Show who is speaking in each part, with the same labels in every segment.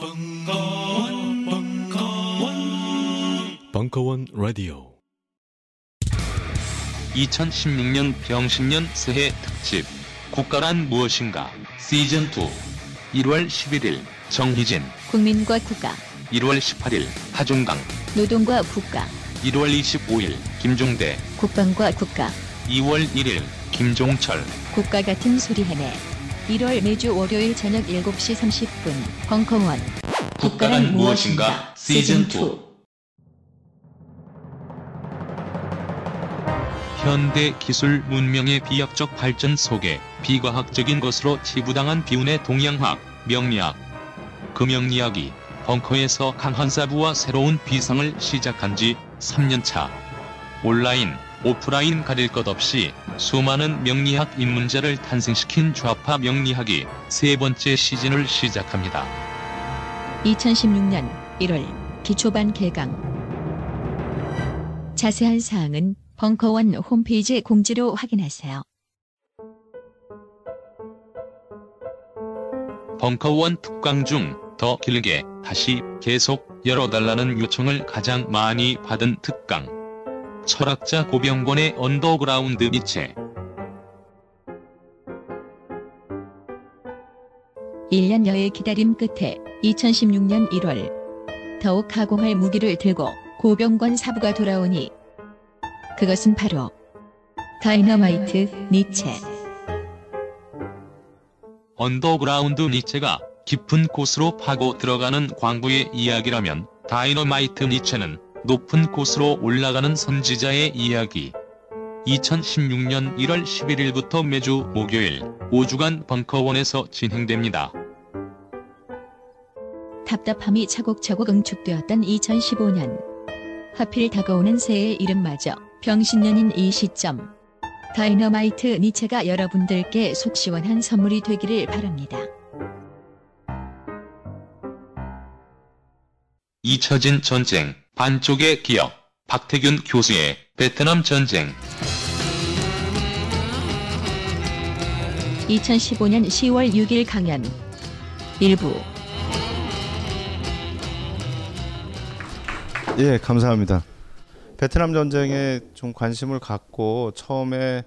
Speaker 1: 벙커원, 벙커원, 벙커원 라디오.
Speaker 2: 2016년 병신년 새해 특집. 국가란 무엇인가? 시즌 2 1월 11일 정희진.
Speaker 3: 국민과 국가,
Speaker 2: 1월 18일 하종강.
Speaker 3: 노동과 국가,
Speaker 2: 1월 25일 김종대.
Speaker 3: 국방과 국가,
Speaker 2: 2월 1일 김종철.
Speaker 3: 국가 같은 소리 해내. 1월 매주 월요일 저녁 7시 30분 벙커원
Speaker 2: 국가란 무엇인가 시즌 2 현대 기술 문명의 비약적 발전 속에 비과학적인 것으로 치부당한 비운의 동양학, 명리학. 그 명리학이 벙커에서 강한 사부와 새로운 비상을 시작한 지 3년차. 온라인, 오프라인 가릴 것 없이 수많은 명리학 입문자를 탄생시킨 좌파 명리학이 세 번째 시즌을 시작합니다.
Speaker 3: 2016년 1월 기초반 개강 자세한 사항은 벙커원 홈페이지 공지로 확인하세요.
Speaker 2: 벙커원 특강 중 더 길게 다시 계속 열어달라는 요청을 가장 많이 받은 특강. 철학자 고병권의 언더그라운드 니체.
Speaker 3: 1년여의 기다림 끝에 2016년 1월 더욱 가공할 무기를 들고 고병권 사부가 돌아오니 그것은 바로 다이너마이트 니체
Speaker 2: 언더그라운드 니체가 깊은 곳으로 파고 들어가는 광부의 이야기라면 다이너마이트 니체는 높은 곳으로 올라가는 선지자의 이야기. 2016년 1월 11일부터 매주 목요일 5주간 벙커원에서 진행됩니다.
Speaker 3: 답답함이 차곡차곡 응축되었던 2015년 하필 다가오는 새해의 이름마저 병신년인 이 시점 다이너마이트 니체가 여러분들께 속 시원한 선물이 되기를 바랍니다.
Speaker 2: 잊혀진 전쟁, 반쪽의 기억, 박태균 교수의 베트남 전쟁.
Speaker 3: 2015년 10월 6일 강연 일부
Speaker 4: 예, 감사합니다. 베트남 전쟁에 좀 관심을 갖고 처음에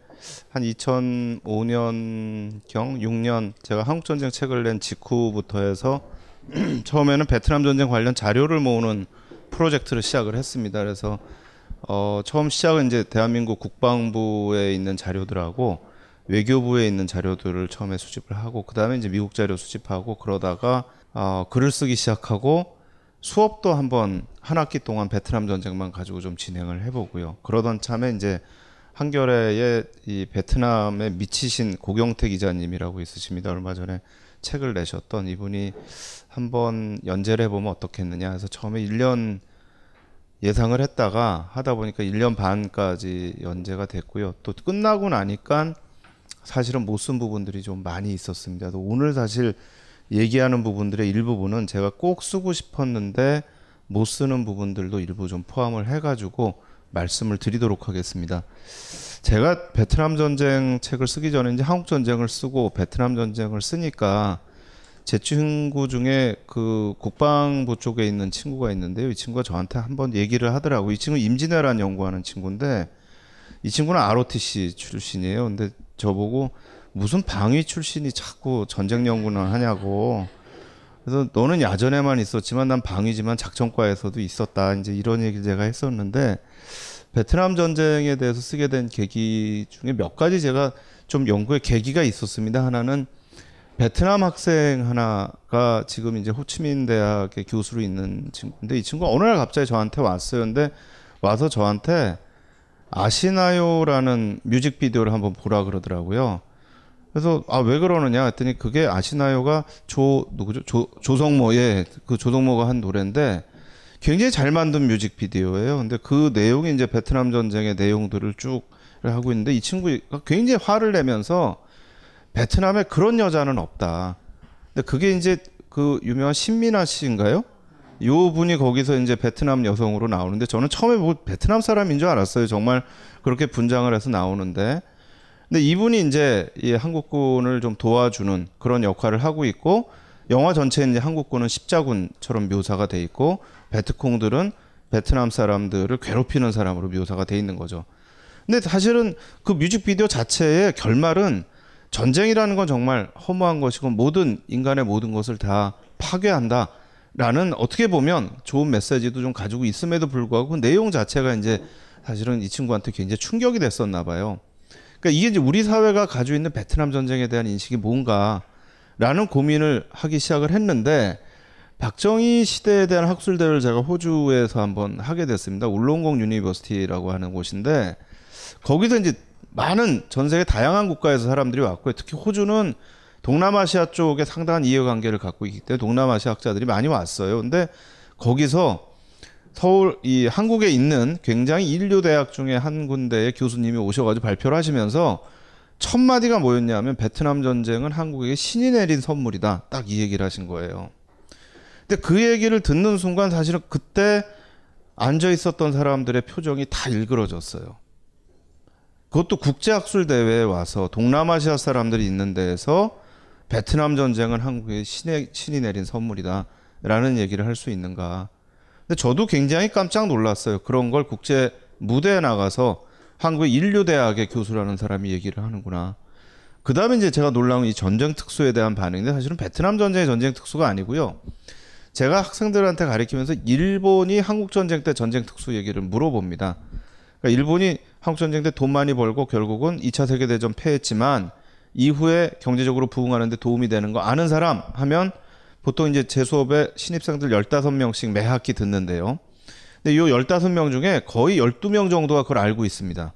Speaker 4: 한 2005년경 6년 제가 한국 전쟁 책을 낸 직후부터 해서 처음에는 베트남 전쟁 관련 자료를 모으는 프로젝트를 시작을 했습니다. 그래서 어, 처음 시작은 이제 대한민국 국방부에 있는 자료들하고 외교부에 있는 자료들을 처음에 수집을 하고 그 다음에 이제 미국 자료 수집하고 그러다가 어, 글을 쓰기 시작하고 수업도 한번 한 학기 동안 베트남 전쟁만 가지고 좀 진행을 해보고요. 그러던 참에 이제 한겨레에 이 베트남에 미치신 고경태 기자님이라고 있으십니다. 얼마 전에 책을 내셨던 이분이 한번 연재를 해보면 어떻겠느냐 해서 처음에 1년 예상을 했다가 하다 보니까 1년 반까지 연재가 됐고요. 또 끝나고 나니까 사실은 못 쓴 부분들이 좀 많이 있었습니다. 오늘 사실 얘기하는 부분들의 일부분은 제가 꼭 쓰고 싶었는데 못 쓰는 부분들도 일부 좀 포함을 해가지고 말씀을 드리도록 하겠습니다. 제가 베트남 전쟁 책을 쓰기 전에 이제 한국 전쟁을 쓰고 베트남 전쟁을 쓰니까 제 친구 중에 그 국방부 쪽에 있는 친구가 있는데요. 이 친구가 저한테 한번 얘기를 하더라고. 이 친구 임진왜란 연구하는 친구인데 이 친구는 ROTC 출신이에요. 근데 저보고 무슨 방위 출신이 자꾸 전쟁 연구는 하냐고. 그래서 너는 야전에만 있었지만 난 방위지만 작전과에서도 있었다. 이제 이런 얘기를 제가 했었는데 베트남 전쟁에 대해서 쓰게 된 계기 중에 몇 가지 제가 좀 연구의 계기가 있었습니다. 하나는 베트남 학생 하나가 지금 이제 호치민 대학의 교수로 있는 친구인데 이 친구가 어느 날 갑자기 저한테 왔어요. 근데 와서 저한테 아시나요라는 뮤직비디오를 한번 보라 그러더라고요. 그래서 아 왜 그러느냐 했더니 그게 아시나요가 조 누구죠 조 조성모 의 그 조성모가 한 노래인데 굉장히 잘 만든 뮤직비디오예요. 근데 그 내용이 이제 베트남 전쟁의 내용들을 쭉 하고 있는데 이 친구가 굉장히 화를 내면서 베트남에 그런 여자는 없다. 근데 그게 이제 그 유명한 신민아 씨인가요? 요 분이 거기서 이제 베트남 여성으로 나오는데 저는 처음에 뭐 베트남 사람인 줄 알았어요. 정말 그렇게 분장을 해서 나오는데 근데 이분이 이제 이 한국군을 좀 도와주는 그런 역할을 하고 있고 영화 전체에 이제 한국군은 십자군처럼 묘사가 돼 있고 베트콩들은 베트남 사람들을 괴롭히는 사람으로 묘사가 돼 있는 거죠. 근데 사실은 그 뮤직비디오 자체의 결말은 전쟁이라는 건 정말 허무한 것이고 모든 인간의 모든 것을 다 파괴한다 라는 어떻게 보면 좋은 메시지도 좀 가지고 있음에도 불구하고 그 내용 자체가 이제 사실은 이 친구한테 굉장히 충격이 됐었나 봐요. 그러니까 이게 이제 우리 사회가 가지고 있는 베트남 전쟁에 대한 인식이 뭔가라는 고민을 하기 시작을 했는데 박정희 시대에 대한 학술 대회를 제가 호주에서 한번 하게 됐습니다. 울롱공 University라고 하는 곳인데 거기서 이제 많은 전 세계 다양한 국가에서 사람들이 왔고요. 특히 호주는 동남아시아 쪽에 상당한 이해관계를 갖고 있기 때문에 동남아시아 학자들이 많이 왔어요. 근데 거기서 서울 이 한국에 있는 굉장히 인류 대학 중에 한 군데의 교수님이 오셔가지고 발표를 하시면서 첫 마디가 뭐였냐면 베트남 전쟁은 한국에게 신이 내린 선물이다. 딱 이 얘기를 하신 거예요. 근데 그 얘기를 듣는 순간 사실은 그때 앉아 있었던 사람들의 표정이 다 일그러졌어요. 그것도 국제학술 대회에 와서 동남아시아 사람들이 있는 데에서 베트남 전쟁은 한국에 신의, 신이 내린 선물이다라는 얘기를 할 수 있는가. 근데 저도 굉장히 깜짝 놀랐어요. 그런 걸 국제 무대에 나가서 한국 인류대학의 교수라는 사람이 얘기를 하는구나. 그 다음에 이제 제가 놀라운 이 전쟁 특수에 대한 반응인데 사실은 베트남 전쟁의 전쟁 특수가 아니고요. 제가 학생들한테 가르치면서 일본이 한국 전쟁 때 전쟁 특수 얘기를 물어봅니다. 그러니까 일본이 한국 전쟁 때 돈 많이 벌고 결국은 2차 세계 대전 패했지만 이후에 경제적으로 부흥하는데 도움이 되는 거 아는 사람 하면 보통 이제 제 수업에 신입생들 15명씩 매 학기 듣는데요. 근데 이 15명 중에 거의 12명 정도가 그걸 알고 있습니다.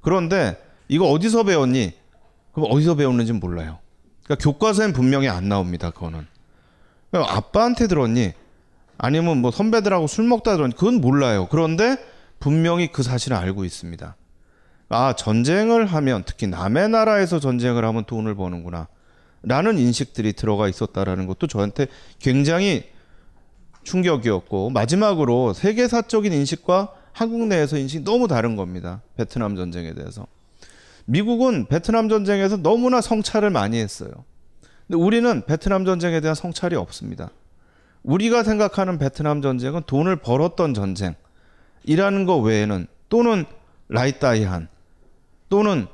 Speaker 4: 그런데 이거 어디서 배웠니? 그럼 어디서 배웠는지 몰라요. 그러니까 교과서엔 분명히 안 나옵니다. 그거는. 아빠한테 들었니? 아니면 뭐 선배들하고 술 먹다 들었니? 그건 몰라요. 그런데 분명히 그 사실을 알고 있습니다. 아, 전쟁을 하면 특히 남의 나라에서 전쟁을 하면 돈을 버는구나. 라는 인식들이 들어가 있었다라는 것도 저한테 굉장히 충격이었고 마지막으로 세계사적인 인식과 한국 내에서 인식이 너무 다른 겁니다. 베트남 전쟁에 대해서. 미국은 베트남 전쟁에서 너무나 성찰을 많이 했어요. 근데 우리는 베트남 전쟁에 대한 성찰이 없습니다. 우리가 생각하는 베트남 전쟁은 돈을 벌었던 전쟁 이라는 거 외에는 또는 라이따이한 또는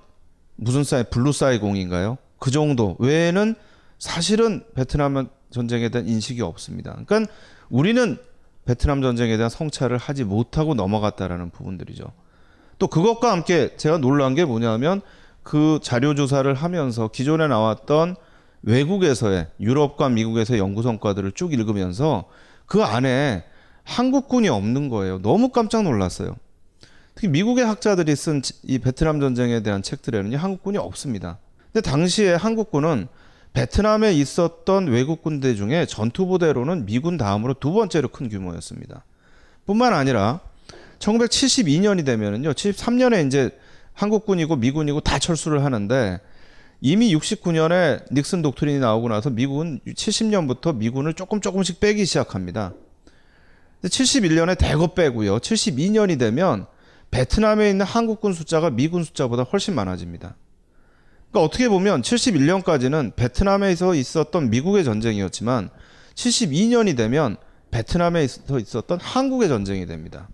Speaker 4: 무슨 사이 블루사이공인가요? 그 정도 외에는 사실은 베트남 전쟁에 대한 인식이 없습니다. 그러니까 우리는 베트남 전쟁에 대한 성찰을 하지 못하고 넘어갔다라는 부분들이죠. 또 그것과 함께 제가 놀란 게 뭐냐면 그 자료 조사를 하면서 기존에 나왔던 외국에서의 유럽과 미국에서의 연구 성과들을 쭉 읽으면서 그 안에 한국군이 없는 거예요. 너무 깜짝 놀랐어요. 특히 미국의 학자들이 쓴 이 베트남 전쟁에 대한 책들에는 한국군이 없습니다. 근데 당시에 한국군은 베트남에 있었던 외국 군대 중에 전투 부대로는 미군 다음으로 두 번째로 큰 규모였습니다. 뿐만 아니라 1972년이 되면은요, 73년에 이제 한국군이고 미군이고 다 철수를 하는데 이미 69년에 닉슨 독트린이 나오고 나서 미국은 70년부터 미군을 조금 조금씩 빼기 시작합니다. 71년에 대거 빼고요. 72년이 되면 베트남에 있는 한국군 숫자가 미군 숫자보다 훨씬 많아집니다. 그러니까 어떻게 보면 71년까지는 베트남에서 있었던 미국의 전쟁이었지만 72년이 되면 베트남에서 있었던 한국의 전쟁이 됩니다.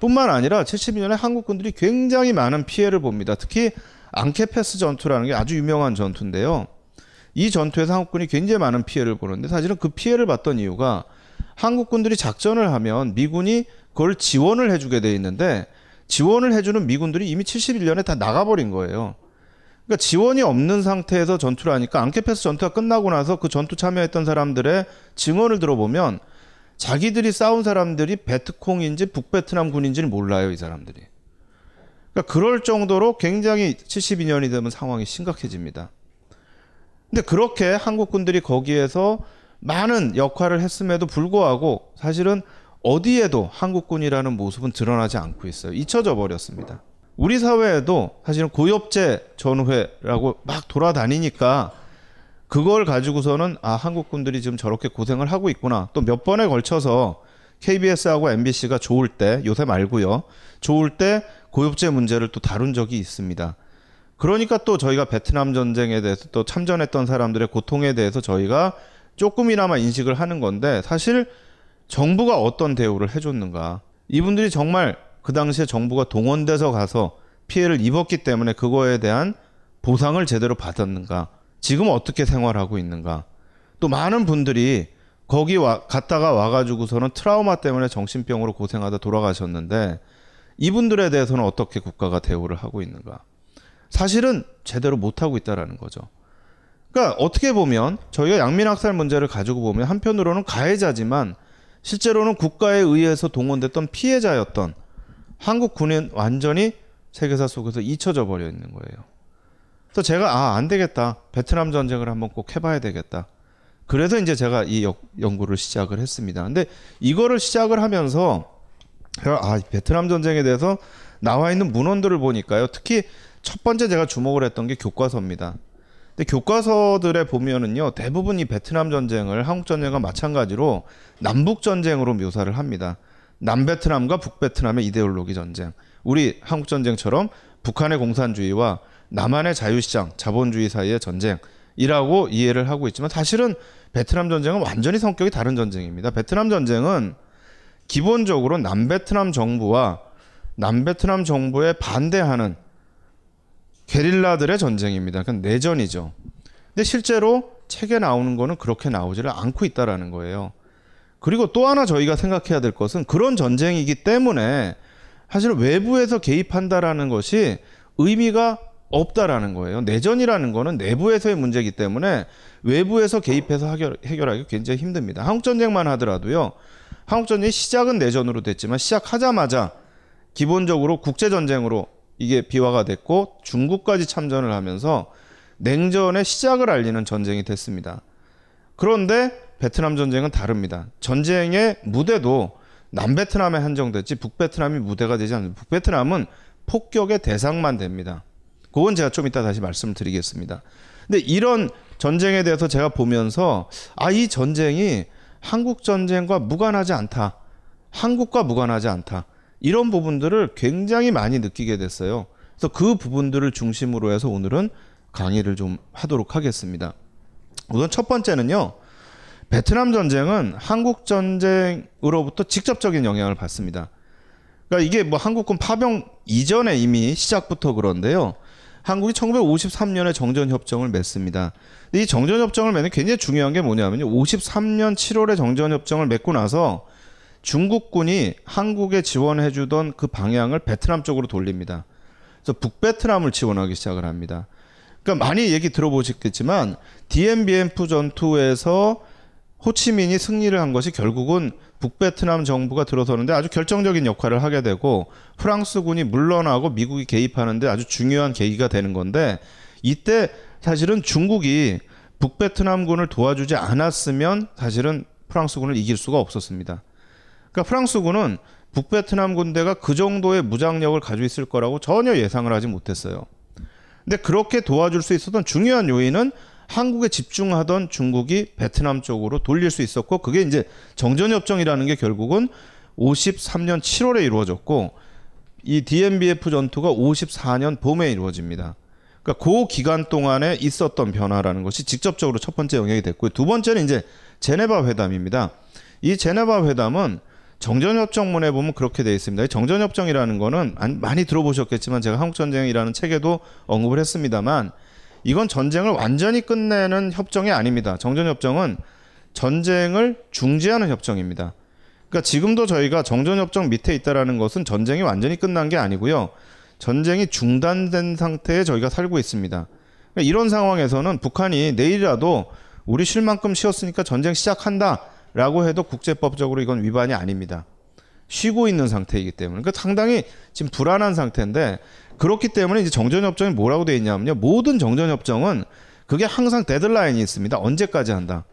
Speaker 4: 뿐만 아니라 72년에 한국군들이 굉장히 많은 피해를 봅니다. 특히 앙케페스 전투라는 게 아주 유명한 전투인데요. 이 전투에서 한국군이 굉장히 많은 피해를 보는데 사실은 그 피해를 봤던 이유가 한국군들이 작전을 하면 미군이 그걸 지원을 해주게 돼 있는데 지원을 해주는 미군들이 이미 71년에 다 나가버린 거예요. 그러니까 지원이 없는 상태에서 전투를 하니까 앙케페스 전투가 끝나고 나서 그 전투 참여했던 사람들의 증언을 들어보면 자기들이 싸운 사람들이 베트콩인지 북베트남 군인지는 몰라요, 이 사람들이. 그러니까 그럴 정도로 굉장히 72년이 되면 상황이 심각해집니다. 근데 그렇게 한국군들이 거기에서 많은 역할을 했음에도 불구하고 사실은 어디에도 한국군이라는 모습은 드러나지 않고 있어요. 잊혀져 버렸습니다. 우리 사회에도 사실은 고엽제 전후회라고 막 돌아다니니까 그걸 가지고서는 아 한국군들이 지금 저렇게 고생을 하고 있구나 또 몇 번에 걸쳐서 KBS하고 MBC가 좋을 때 요새 말고요 좋을 때 고엽제 문제를 또 다룬 적이 있습니다. 그러니까 또 저희가 베트남 전쟁에 대해서 또 참전했던 사람들의 고통에 대해서 저희가 조금이나마 인식을 하는 건데 사실 정부가 어떤 대우를 해줬는가. 이분들이 정말 그 당시에 정부가 동원돼서 가서 피해를 입었기 때문에 그거에 대한 보상을 제대로 받았는가. 지금 어떻게 생활하고 있는가. 또 많은 분들이 거기 와, 갔다가 와가지고서는 트라우마 때문에 정신병으로 고생하다 돌아가셨는데 이분들에 대해서는 어떻게 국가가 대우를 하고 있는가. 사실은 제대로 못하고 있다라는 거죠. 그러니까 어떻게 보면 저희가 양민학살 문제를 가지고 보면 한편으로는 가해자지만 실제로는 국가에 의해서 동원됐던 피해자였던 한국 군인 완전히 세계사 속에서 잊혀져 버려 있는 거예요. 그래서 제가 아 안 되겠다 베트남 전쟁을 한번 꼭 해봐야 되겠다. 그래서 이제 제가 이 연구를 시작을 했습니다. 근데 이거를 시작을 하면서 아 베트남 전쟁에 대해서 나와 있는 문헌들을 보니까요. 특히 첫 번째 제가 주목을 했던 게 교과서입니다. 근데 교과서들에 보면은요 대부분 이 베트남 전쟁을 한국 전쟁과 마찬가지로 남북 전쟁으로 묘사를 합니다. 남베트남과 북베트남의 이데올로기 전쟁. 우리 한국 전쟁처럼 북한의 공산주의와 남한의 자유시장, 자본주의 사이의 전쟁이라고 이해를 하고 있지만 사실은 베트남 전쟁은 완전히 성격이 다른 전쟁입니다. 베트남 전쟁은 기본적으로 남베트남 정부와 남베트남 정부에 반대하는 게릴라들의 전쟁입니다. 그러니까 내전이죠. 근데 실제로 책에 나오는 거는 그렇게 나오지를 않고 있다라는 거예요. 그리고 또 하나 저희가 생각해야 될 것은 그런 전쟁이기 때문에 사실 외부에서 개입한다라는 것이 의미가 없다라는 거예요. 내전이라는 거는 내부에서의 문제이기 때문에 외부에서 개입해서 해결, 해결하기 굉장히 힘듭니다. 한국 전쟁만 하더라도요. 한국 전쟁이 시작은 내전으로 됐지만 시작하자마자 기본적으로 국제 전쟁으로 이게 비화가 됐고 중국까지 참전을 하면서 냉전의 시작을 알리는 전쟁이 됐습니다. 그런데 베트남 전쟁은 다릅니다. 전쟁의 무대도 남베트남에 한정됐지 북베트남이 무대가 되지 않습니다. 북베트남은 폭격의 대상만 됩니다. 그건 제가 좀 이따 다시 말씀을 드리겠습니다. 근데 이런 전쟁에 대해서 제가 보면서 아, 이 전쟁이 한국 전쟁과 무관하지 않다. 한국과 무관하지 않다. 이런 부분들을 굉장히 많이 느끼게 됐어요. 그래서 그 부분들을 중심으로 해서 오늘은 강의를 좀 하도록 하겠습니다. 우선 첫 번째는요. 베트남 전쟁은 한국 전쟁으로부터 직접적인 영향을 받습니다. 그러니까 이게 뭐 한국군 파병 이전에 이미 시작부터 그런데요. 한국이 1953년에 정전 협정을 맺습니다. 이 정전 협정을 맺는 굉장히 중요한 게 뭐냐면요. 53년 7월에 정전 협정을 맺고 나서 중국군이 한국에 지원해 주던 그 방향을 베트남 쪽으로 돌립니다. 그래서 북베트남을 지원하기 시작을 합니다. 그러니까 많이 얘기 들어보셨겠지만 DMBF 전투에서 호치민이 승리를 한 것이 결국은 북베트남 정부가 들어서는데 아주 결정적인 역할을 하게 되고 프랑스군이 물러나고 미국이 개입하는데 아주 중요한 계기가 되는 건데 이때 사실은 중국이 북베트남군을 도와주지 않았으면 사실은 프랑스군을 이길 수가 없었습니다. 그러니까 프랑스군은 북베트남 군대가 그 정도의 무장력을 가지고 있을 거라고 전혀 예상을 하지 못했어요. 근데 그렇게 도와줄 수 있었던 중요한 요인은 한국에 집중하던 중국이 베트남 쪽으로 돌릴 수 있었고 그게 이제 정전협정이라는 게 결국은 53년 7월에 이루어졌고 이 DMBF 전투가 54년 봄에 이루어집니다. 그러니까 그 기간 동안에 있었던 변화라는 것이 직접적으로 첫 번째 영향이 됐고요. 두 번째는 이제 제네바 회담입니다. 이 제네바 회담은 정전협정문에 보면 그렇게 되어 있습니다. 정전협정이라는 거는 많이 들어보셨겠지만 제가 한국전쟁이라는 책에도 언급을 했습니다만 이건 전쟁을 완전히 끝내는 협정이 아닙니다. 정전협정은 전쟁을 중지하는 협정입니다. 그러니까 지금도 저희가 정전협정 밑에 있다라는 것은 전쟁이 완전히 끝난 게 아니고요. 전쟁이 중단된 상태에 저희가 살고 있습니다. 그러니까 이런 상황에서는 북한이 내일이라도 우리 쉴 만큼 쉬었으니까 전쟁 시작한다. 라고 해도 국제법적으로 이건 위반이 아닙니다. 쉬고 있는 상태이기 때문에. 그러니까 상당히 지금 불안한 상태인데 그렇기 때문에 이제 정전협정이 뭐라고 되어 있냐면요. 모든 정전협정은 그게 항상 데드라인이 있습니다. 언제까지 한다.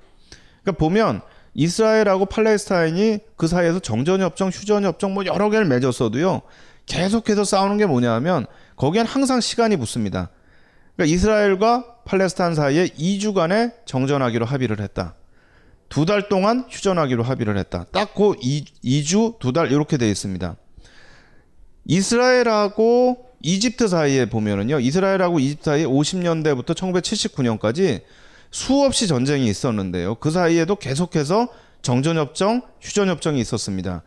Speaker 4: 그러니까 보면 이스라엘하고 팔레스타인이 그 사이에서 정전협정, 휴전협정 뭐 여러 개를 맺었어도요. 계속해서 싸우는 게 뭐냐면 거기엔 항상 시간이 붙습니다. 그러니까 이스라엘과 팔레스타인 사이에 2주간의 정전하기로 합의를 했다. 두 달 동안 휴전하기로 합의를 했다. 딱그 2주, 두 달 이렇게 되어 있습니다. 이스라엘하고 이집트 사이에 보면은요. 이스라엘하고 이집트 사이에 50년대부터 1979년까지 수없이 전쟁이 있었는데요. 그 사이에도 계속해서 정전협정, 휴전협정이 있었습니다.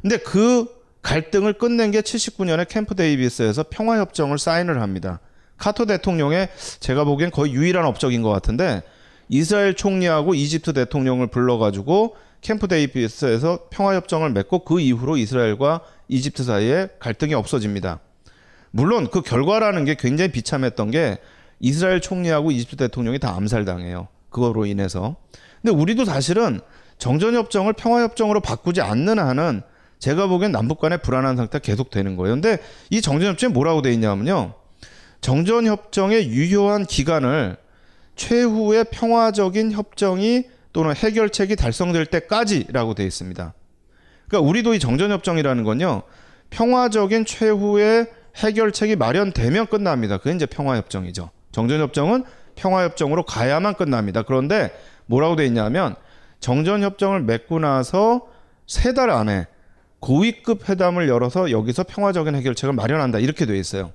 Speaker 4: 근데 그 갈등을 끝낸 게 79년에 캠프 데이비스에서 평화협정을 사인을 합니다. 카터 대통령의 제가 보기엔 거의 유일한 업적인 것 같은데 이스라엘 총리하고 이집트 대통령을 불러가지고 캠프 데이비스에서 평화협정을 맺고 그 이후로 이스라엘과 이집트 사이에 갈등이 없어집니다. 물론 그 결과라는 게 굉장히 비참했던 게 이스라엘 총리하고 이집트 대통령이 다 암살당해요. 그거로 인해서. 근데 우리도 사실은 정전협정을 평화협정으로 바꾸지 않는 한은 제가 보기엔 남북 간의 불안한 상태가 계속 되는 거예요. 근데 이 정전협정에 뭐라고 돼 있냐면요. 정전협정의 유효한 기간을 최후의 평화적인 협정이 또는 해결책이 달성될 때까지라고 돼 있습니다. 그러니까 우리도 이 정전협정이라는 건요. 평화적인 최후의 해결책이 마련되면 끝납니다. 그게 이제 평화협정이죠. 정전협정은 평화협정으로 가야만 끝납니다. 그런데 뭐라고 돼 있냐면 정전협정을 맺고 나서 세 달 안에 고위급 회담을 열어서 여기서 평화적인 해결책을 마련한다. 이렇게 돼 있어요.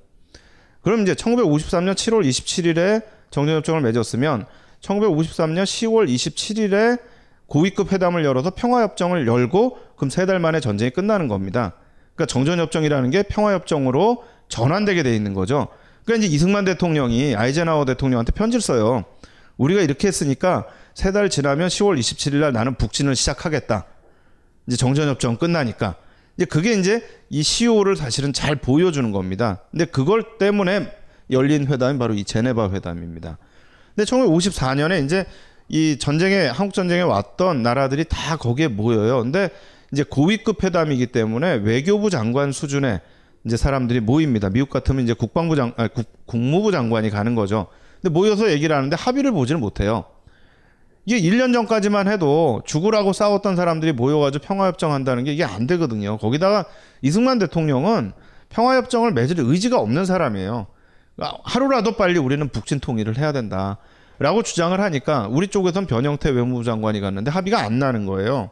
Speaker 4: 그럼 이제 1953년 7월 27일에 정전협정을 맺었으면 1953년 10월 27일에 고위급 회담을 열어서 평화협정을 열고 그럼 세 달 만에 전쟁이 끝나는 겁니다. 그러니까 정전협정이라는 게 평화협정으로 전환되게 돼 있는 거죠. 그러니까 이제 이승만 대통령이 아이젠하워 대통령한테 편지를 써요. 우리가 이렇게 했으니까 세 달 지나면 10월 27일 날 나는 북진을 시작하겠다. 이제 정전협정 끝나니까. 이제 그게 이제 이 시효를 사실은 잘 보여주는 겁니다. 근데 그걸 때문에 열린 회담이 바로 이 제네바 회담입니다. 근데 1954년에 이제 이 전쟁에 한국 전쟁에 왔던 나라들이 다 거기에 모여요. 근데 이제 고위급 회담이기 때문에 외교부 장관 수준의 이제 사람들이 모입니다. 미국 같으면 이제 국방부 장, 아니, 국, 국무부 장관이 가는 거죠. 근데 모여서 얘기를 하는데 합의를 보지는 못해요. 이게 1년 전까지만 해도 죽으라고 싸웠던 사람들이 모여가지고 평화협정 한다는 게 이게 안 되거든요. 거기다가 이승만 대통령은 평화협정을 맺을 의지가 없는 사람이에요. 하루라도 빨리 우리는 북진 통일을 해야 된다. 라고 주장을 하니까 우리 쪽에선 변형태 외무부 장관이 갔는데 합의가 안 나는 거예요.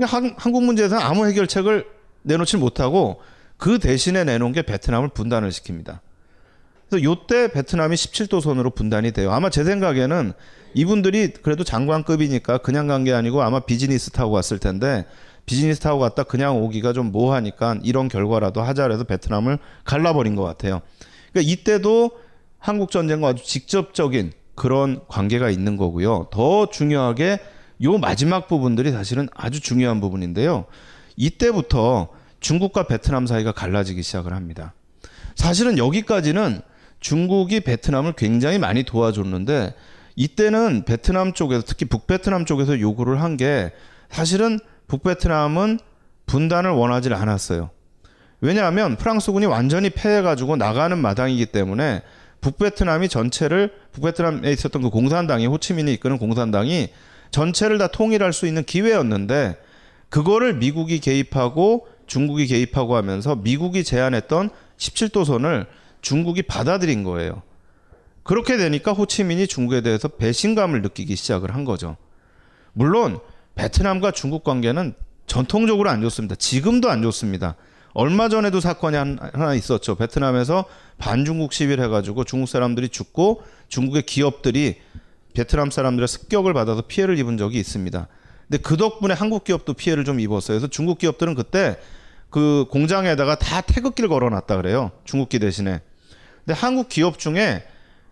Speaker 4: 한, 한국 문제에서는 아무 해결책을 내놓지 못하고 그 대신에 내놓은 게 베트남을 분단을 시킵니다. 그래서 요때 베트남이 17도선으로 분단이 돼요. 아마 제 생각에는 이분들이 그래도 장관급이니까 그냥 간 게 아니고 아마 비즈니스 타고 갔을 텐데 비즈니스 타고 갔다 그냥 오기가 좀 뭐하니까 이런 결과라도 하자 해서 베트남을 갈라버린 것 같아요. 그러니까 이때도 한국 전쟁과 아주 직접적인 그런 관계가 있는 거고요. 더 중요하게 요 마지막 부분들이 사실은 아주 중요한 부분인데요. 이때부터 중국과 베트남 사이가 갈라지기 시작을 합니다. 사실은 여기까지는 중국이 베트남을 굉장히 많이 도와줬는데 이때는 베트남 쪽에서 특히 북베트남 쪽에서 요구를 한 게 사실은 북베트남은 분단을 원하지 않았어요. 왜냐하면 프랑스군이 완전히 패해가지고 나가는 마당이기 때문에 북베트남이 전체를 북베트남에 있었던 그 공산당이 호치민이 이끄는 공산당이 전체를 다 통일할 수 있는 기회였는데 그거를 미국이 개입하고 중국이 개입하고 하면서 미국이 제안했던 17도선을 중국이 받아들인 거예요. 그렇게 되니까 호치민이 중국에 대해서 배신감을 느끼기 시작을 한 거죠. 물론 베트남과 중국 관계는 전통적으로 안 좋습니다. 지금도 안 좋습니다. 얼마 전에도 사건이 하나 있었죠. 베트남에서 반중국 시위를 해가지고 중국 사람들이 죽고 중국의 기업들이 베트남 사람들의 습격을 받아서 피해를 입은 적이 있습니다. 근데 그 덕분에 한국 기업도 피해를 좀 입었어요. 그래서 중국 기업들은 그때 그 공장에다가 다 태극기를 걸어놨다 그래요. 중국기 대신에. 근데 한국 기업 중에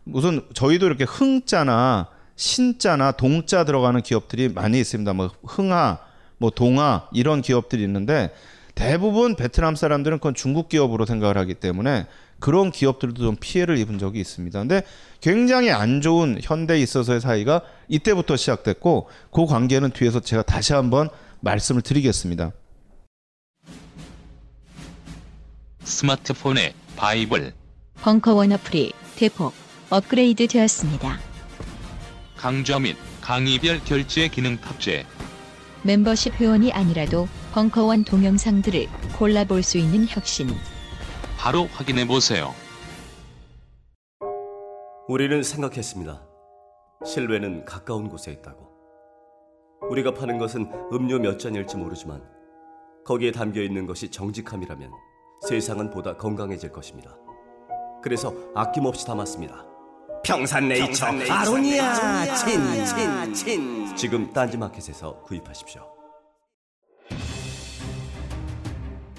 Speaker 4: 무슨 저희도 이렇게 흥자나 신자나 동자 들어가는 기업들이 많이 있습니다. 뭐 흥하, 뭐 동하 이런 기업들이 있는데 대부분 베트남 사람들은 그건 중국 기업으로 생각을 하기 때문에 그런 기업들도 좀 피해를 입은 적이 있습니다. 근데 굉장히 안 좋은 현대에 있어서의 사이가 이때부터 시작됐고 그 관계는 뒤에서 제가 다시 한번 말씀을 드리겠습니다.
Speaker 2: 스마트폰에 바이블,
Speaker 3: 벙커원 어플이 대폭 업그레이드 되었습니다.
Speaker 2: 강좌 및 강의별 결제 기능 탑재.
Speaker 3: 멤버십 회원이 아니라도 벙커원 동영상들을 골라볼 수 있는 혁신.
Speaker 2: 바로 확인해 보세요.
Speaker 5: 우리는 생각했습니다. 실외는 가까운 곳에 있다고. 우리가 파는 것은 음료 몇 잔일지 모르지만 거기에 담겨 있는 것이 정직함이라면 세상은 보다 건강해질 것입니다. 그래서 아낌없이 담았습니다.
Speaker 6: 평산네이처 아로니아 친친친
Speaker 5: 지금 딴지마켓에서 구입하십시오.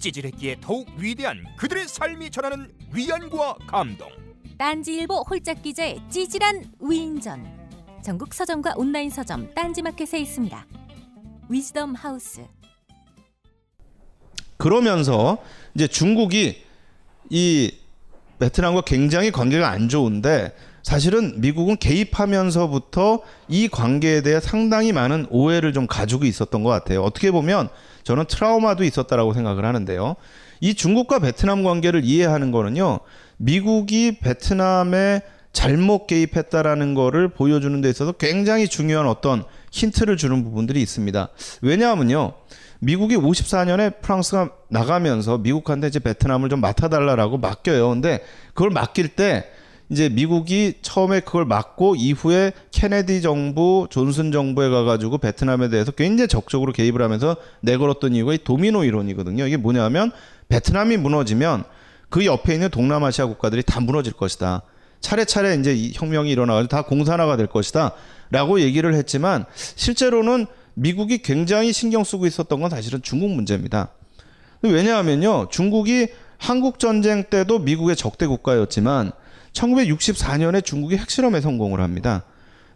Speaker 7: 찌질했기에 더욱 위대한 그들의 삶이 전하는 위안과 감동.
Speaker 8: 딴지일보 홀짝 기자의 찌질한 위인전. 전국 서점과 온라인 서점 딴지마켓에 있습니다. 위즈덤 하우스.
Speaker 4: 그러면서 이제 중국이 이 베트남과 굉장히 관계가 안 좋은데 사실은 미국은 개입하면서부터 이 관계에 대해 상당히 많은 오해를 좀 가지고 있었던 것 같아요. 어떻게 보면 저는 트라우마도 있었다라고 생각을 하는데요. 이 중국과 베트남 관계를 이해하는 거는요. 미국이 베트남에 잘못 개입했다라는 거를 보여주는 데 있어서 굉장히 중요한 어떤 힌트를 주는 부분들이 있습니다. 왜냐하면요. 미국이 54년에 프랑스가 나가면서 미국한테 이제 베트남을 좀 맡아달라라고 맡겨요. 근데 그걸 맡길 때 이제 미국이 처음에 그걸 맡고 이후에 케네디 정부, 존슨 정부에 가가지고 베트남에 대해서 굉장히 적극적으로 개입을 하면서 내걸었던 이유가 이 도미노 이론이거든요. 이게 뭐냐면 베트남이 무너지면 그 옆에 있는 동남아시아 국가들이 다 무너질 것이다. 차례차례 이제 이 혁명이 일어나가지고 다 공산화가 될 것이다. 라고 얘기를 했지만 실제로는 미국이 굉장히 신경 쓰고 있었던 건 사실은 중국 문제입니다. 왜냐하면요. 중국이 한국 전쟁 때도 미국의 적대 국가였지만 1964년에 중국이 핵실험에 성공을 합니다.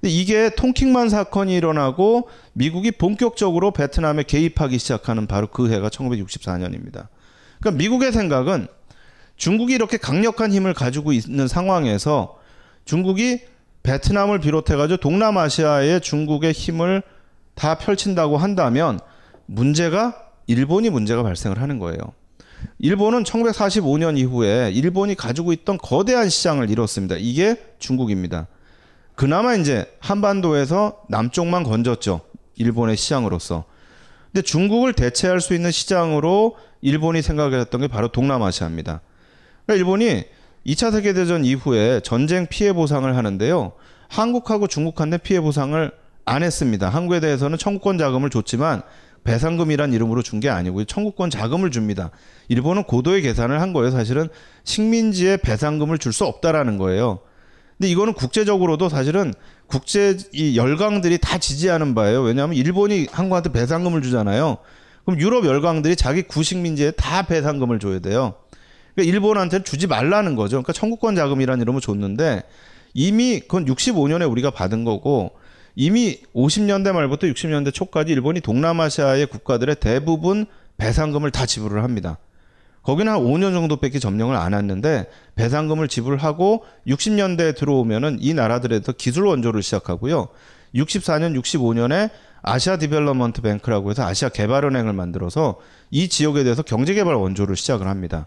Speaker 4: 이게 통킹만 사건이 일어나고 미국이 본격적으로 베트남에 개입하기 시작하는 바로 그 해가 1964년입니다. 그러니까 미국의 생각은 중국이 이렇게 강력한 힘을 가지고 있는 상황에서 중국이 베트남을 비롯해가지고 동남아시아에 중국의 힘을 다 펼친다고 한다면 문제가 일본이 문제가 발생을 하는 거예요. 일본은 1945년 이후에 일본이 가지고 있던 거대한 시장을 잃었습니다. 이게 중국입니다. 그나마 이제 한반도에서 남쪽만 건졌죠. 일본의 시장으로서. 근데 중국을 대체할 수 있는 시장으로 일본이 생각했던 게 바로 동남아시아입니다. 그러니까 일본이 2차 세계대전 이후에 전쟁 피해 보상을 하는데요. 한국하고 중국한테 피해 보상을 안 했습니다. 한국에 대해서는 청구권 자금을 줬지만 배상금이란 이름으로 준 게 아니고 청구권 자금을 줍니다. 일본은 고도의 계산을 한 거예요. 사실은 식민지에 배상금을 줄 수 없다라는 거예요. 근데 이거는 국제적으로도 사실은 국제 이 열강들이 다 지지하는 바예요. 왜냐하면 일본이 한국한테 배상금을 주잖아요. 그럼 유럽 열강들이 자기 구식민지에 다 배상금을 줘야 돼요. 그러니까 일본한테는 주지 말라는 거죠. 그러니까 청구권 자금이라는 이름을 줬는데 이미 그건 65년에 우리가 받은 거고 이미 50년대 말부터 60년대 초까지 일본이 동남아시아의 국가들의 대부분 배상금을 다 지불을 합니다. 거기는 한 5년 정도밖에 점령을 안 했는데 배상금을 지불하고 60년대에 들어오면은 이 나라들에서 기술 원조를 시작하고요. 64년, 65년에 Asia Development Bank라고 해서 아시아 개발은행을 만들어서 이 지역에 대해서 경제개발 원조를 시작을 합니다.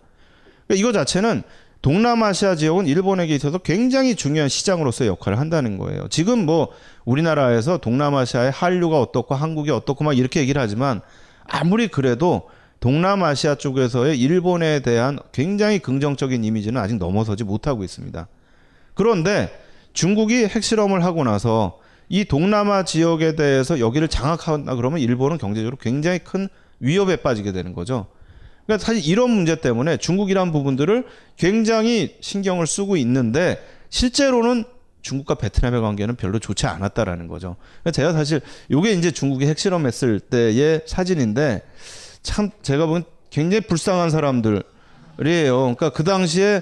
Speaker 4: 그러니까 이거 자체는 동남아시아 지역은 일본에게 있어서 굉장히 중요한 시장으로서의 역할을 한다는 거예요. 지금 뭐 우리나라에서 동남아시아의 한류가 어떻고 한국이 어떻고 막 이렇게 얘기를 하지만 아무리 그래도 동남아시아 쪽에서의 일본에 대한 굉장히 긍정적인 이미지는 아직 넘어서지 못하고 있습니다. 그런데 중국이 핵실험을 하고 나서 이 동남아 지역에 대해서 여기를 장악한다 그러면 일본은 경제적으로 굉장히 큰 위협에 빠지게 되는 거죠. 그러니까 사실 이런 문제 때문에 중국이란 부분들을 굉장히 신경을 쓰고 있는데 실제로는 중국과 베트남의 관계는 별로 좋지 않았다라는 거죠. 그러니까 제가 사실 이게 이제 중국이 핵실험했을 때의 사진인데 참 제가 보면 굉장히 불쌍한 사람들이에요. 그러니까 그 당시에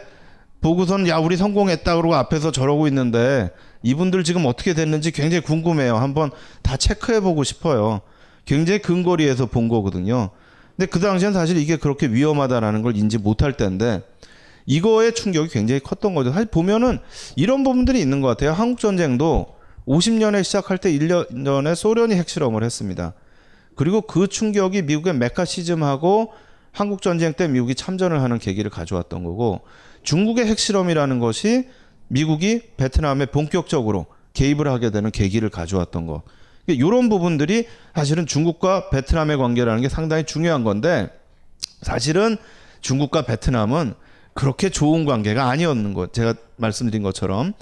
Speaker 4: 보고서는 야 우리 성공했다 그러고 앞에서 저러고 있는데 이분들 지금 어떻게 됐는지 굉장히 궁금해요. 한번 다 체크해 보고 싶어요. 굉장히 근거리에서 본 거거든요. 근데 그 당시엔 사실 이게 그렇게 위험하다라는 걸 인지 못할 때인데 이거의 충격이 굉장히 컸던 거죠. 사실 보면은 이런 부분들이 있는 것 같아요. 한국 전쟁도 50년에 시작할 때 1년 전에 소련이 핵실험을 했습니다. 그리고 그 충격이 미국의 메카시즘하고 한국 전쟁 때 미국이 참전을 하는 계기를 가져왔던 거고 중국의 핵실험이라는 것이 미국이 베트남에 본격적으로 개입을 하게 되는 계기를 가져왔던 거. 이런 부분들이 사실은 중국과 베트남의 관계라는 게 상당히 중요한 건데 사실은 중국과 베트남은 그렇게 좋은 관계가 아니었는 것. 제가 말씀드린 것처럼.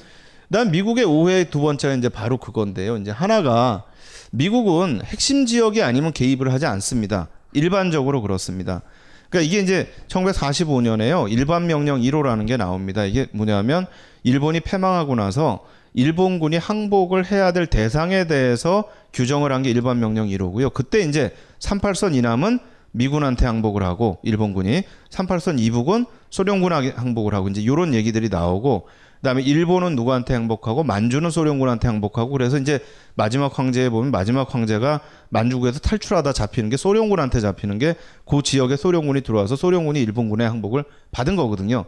Speaker 4: 난 미국의 오해의 두 번째가 이제 바로 그건데요. 이제 하나가 미국은 핵심 지역이 아니면 개입을 하지 않습니다. 일반적으로 그렇습니다. 그러니까 이게 이제 1945년에요. 일반 명령 1호라는 게 나옵니다. 이게 뭐냐면 일본이 패망하고 나서 일본군이 항복을 해야 될 대상에 대해서 규정을 한 게 일반 명령 1호고요. 그때 이제 38선 이남은 미군한테 항복을 하고 일본군이 38선 이북은 소련군한테 항복을 하고 이제 요런 얘기들이 나오고 그다음에 일본은 누구한테 항복하고 만주는 소련군한테 항복하고 그래서 이제 마지막 황제에 보면 마지막 황제가 만주국에서 탈출하다 잡히는 게 소련군한테 잡히는 게 그 지역에 소련군이 들어와서 소련군이 일본군의 항복을 받은 거거든요.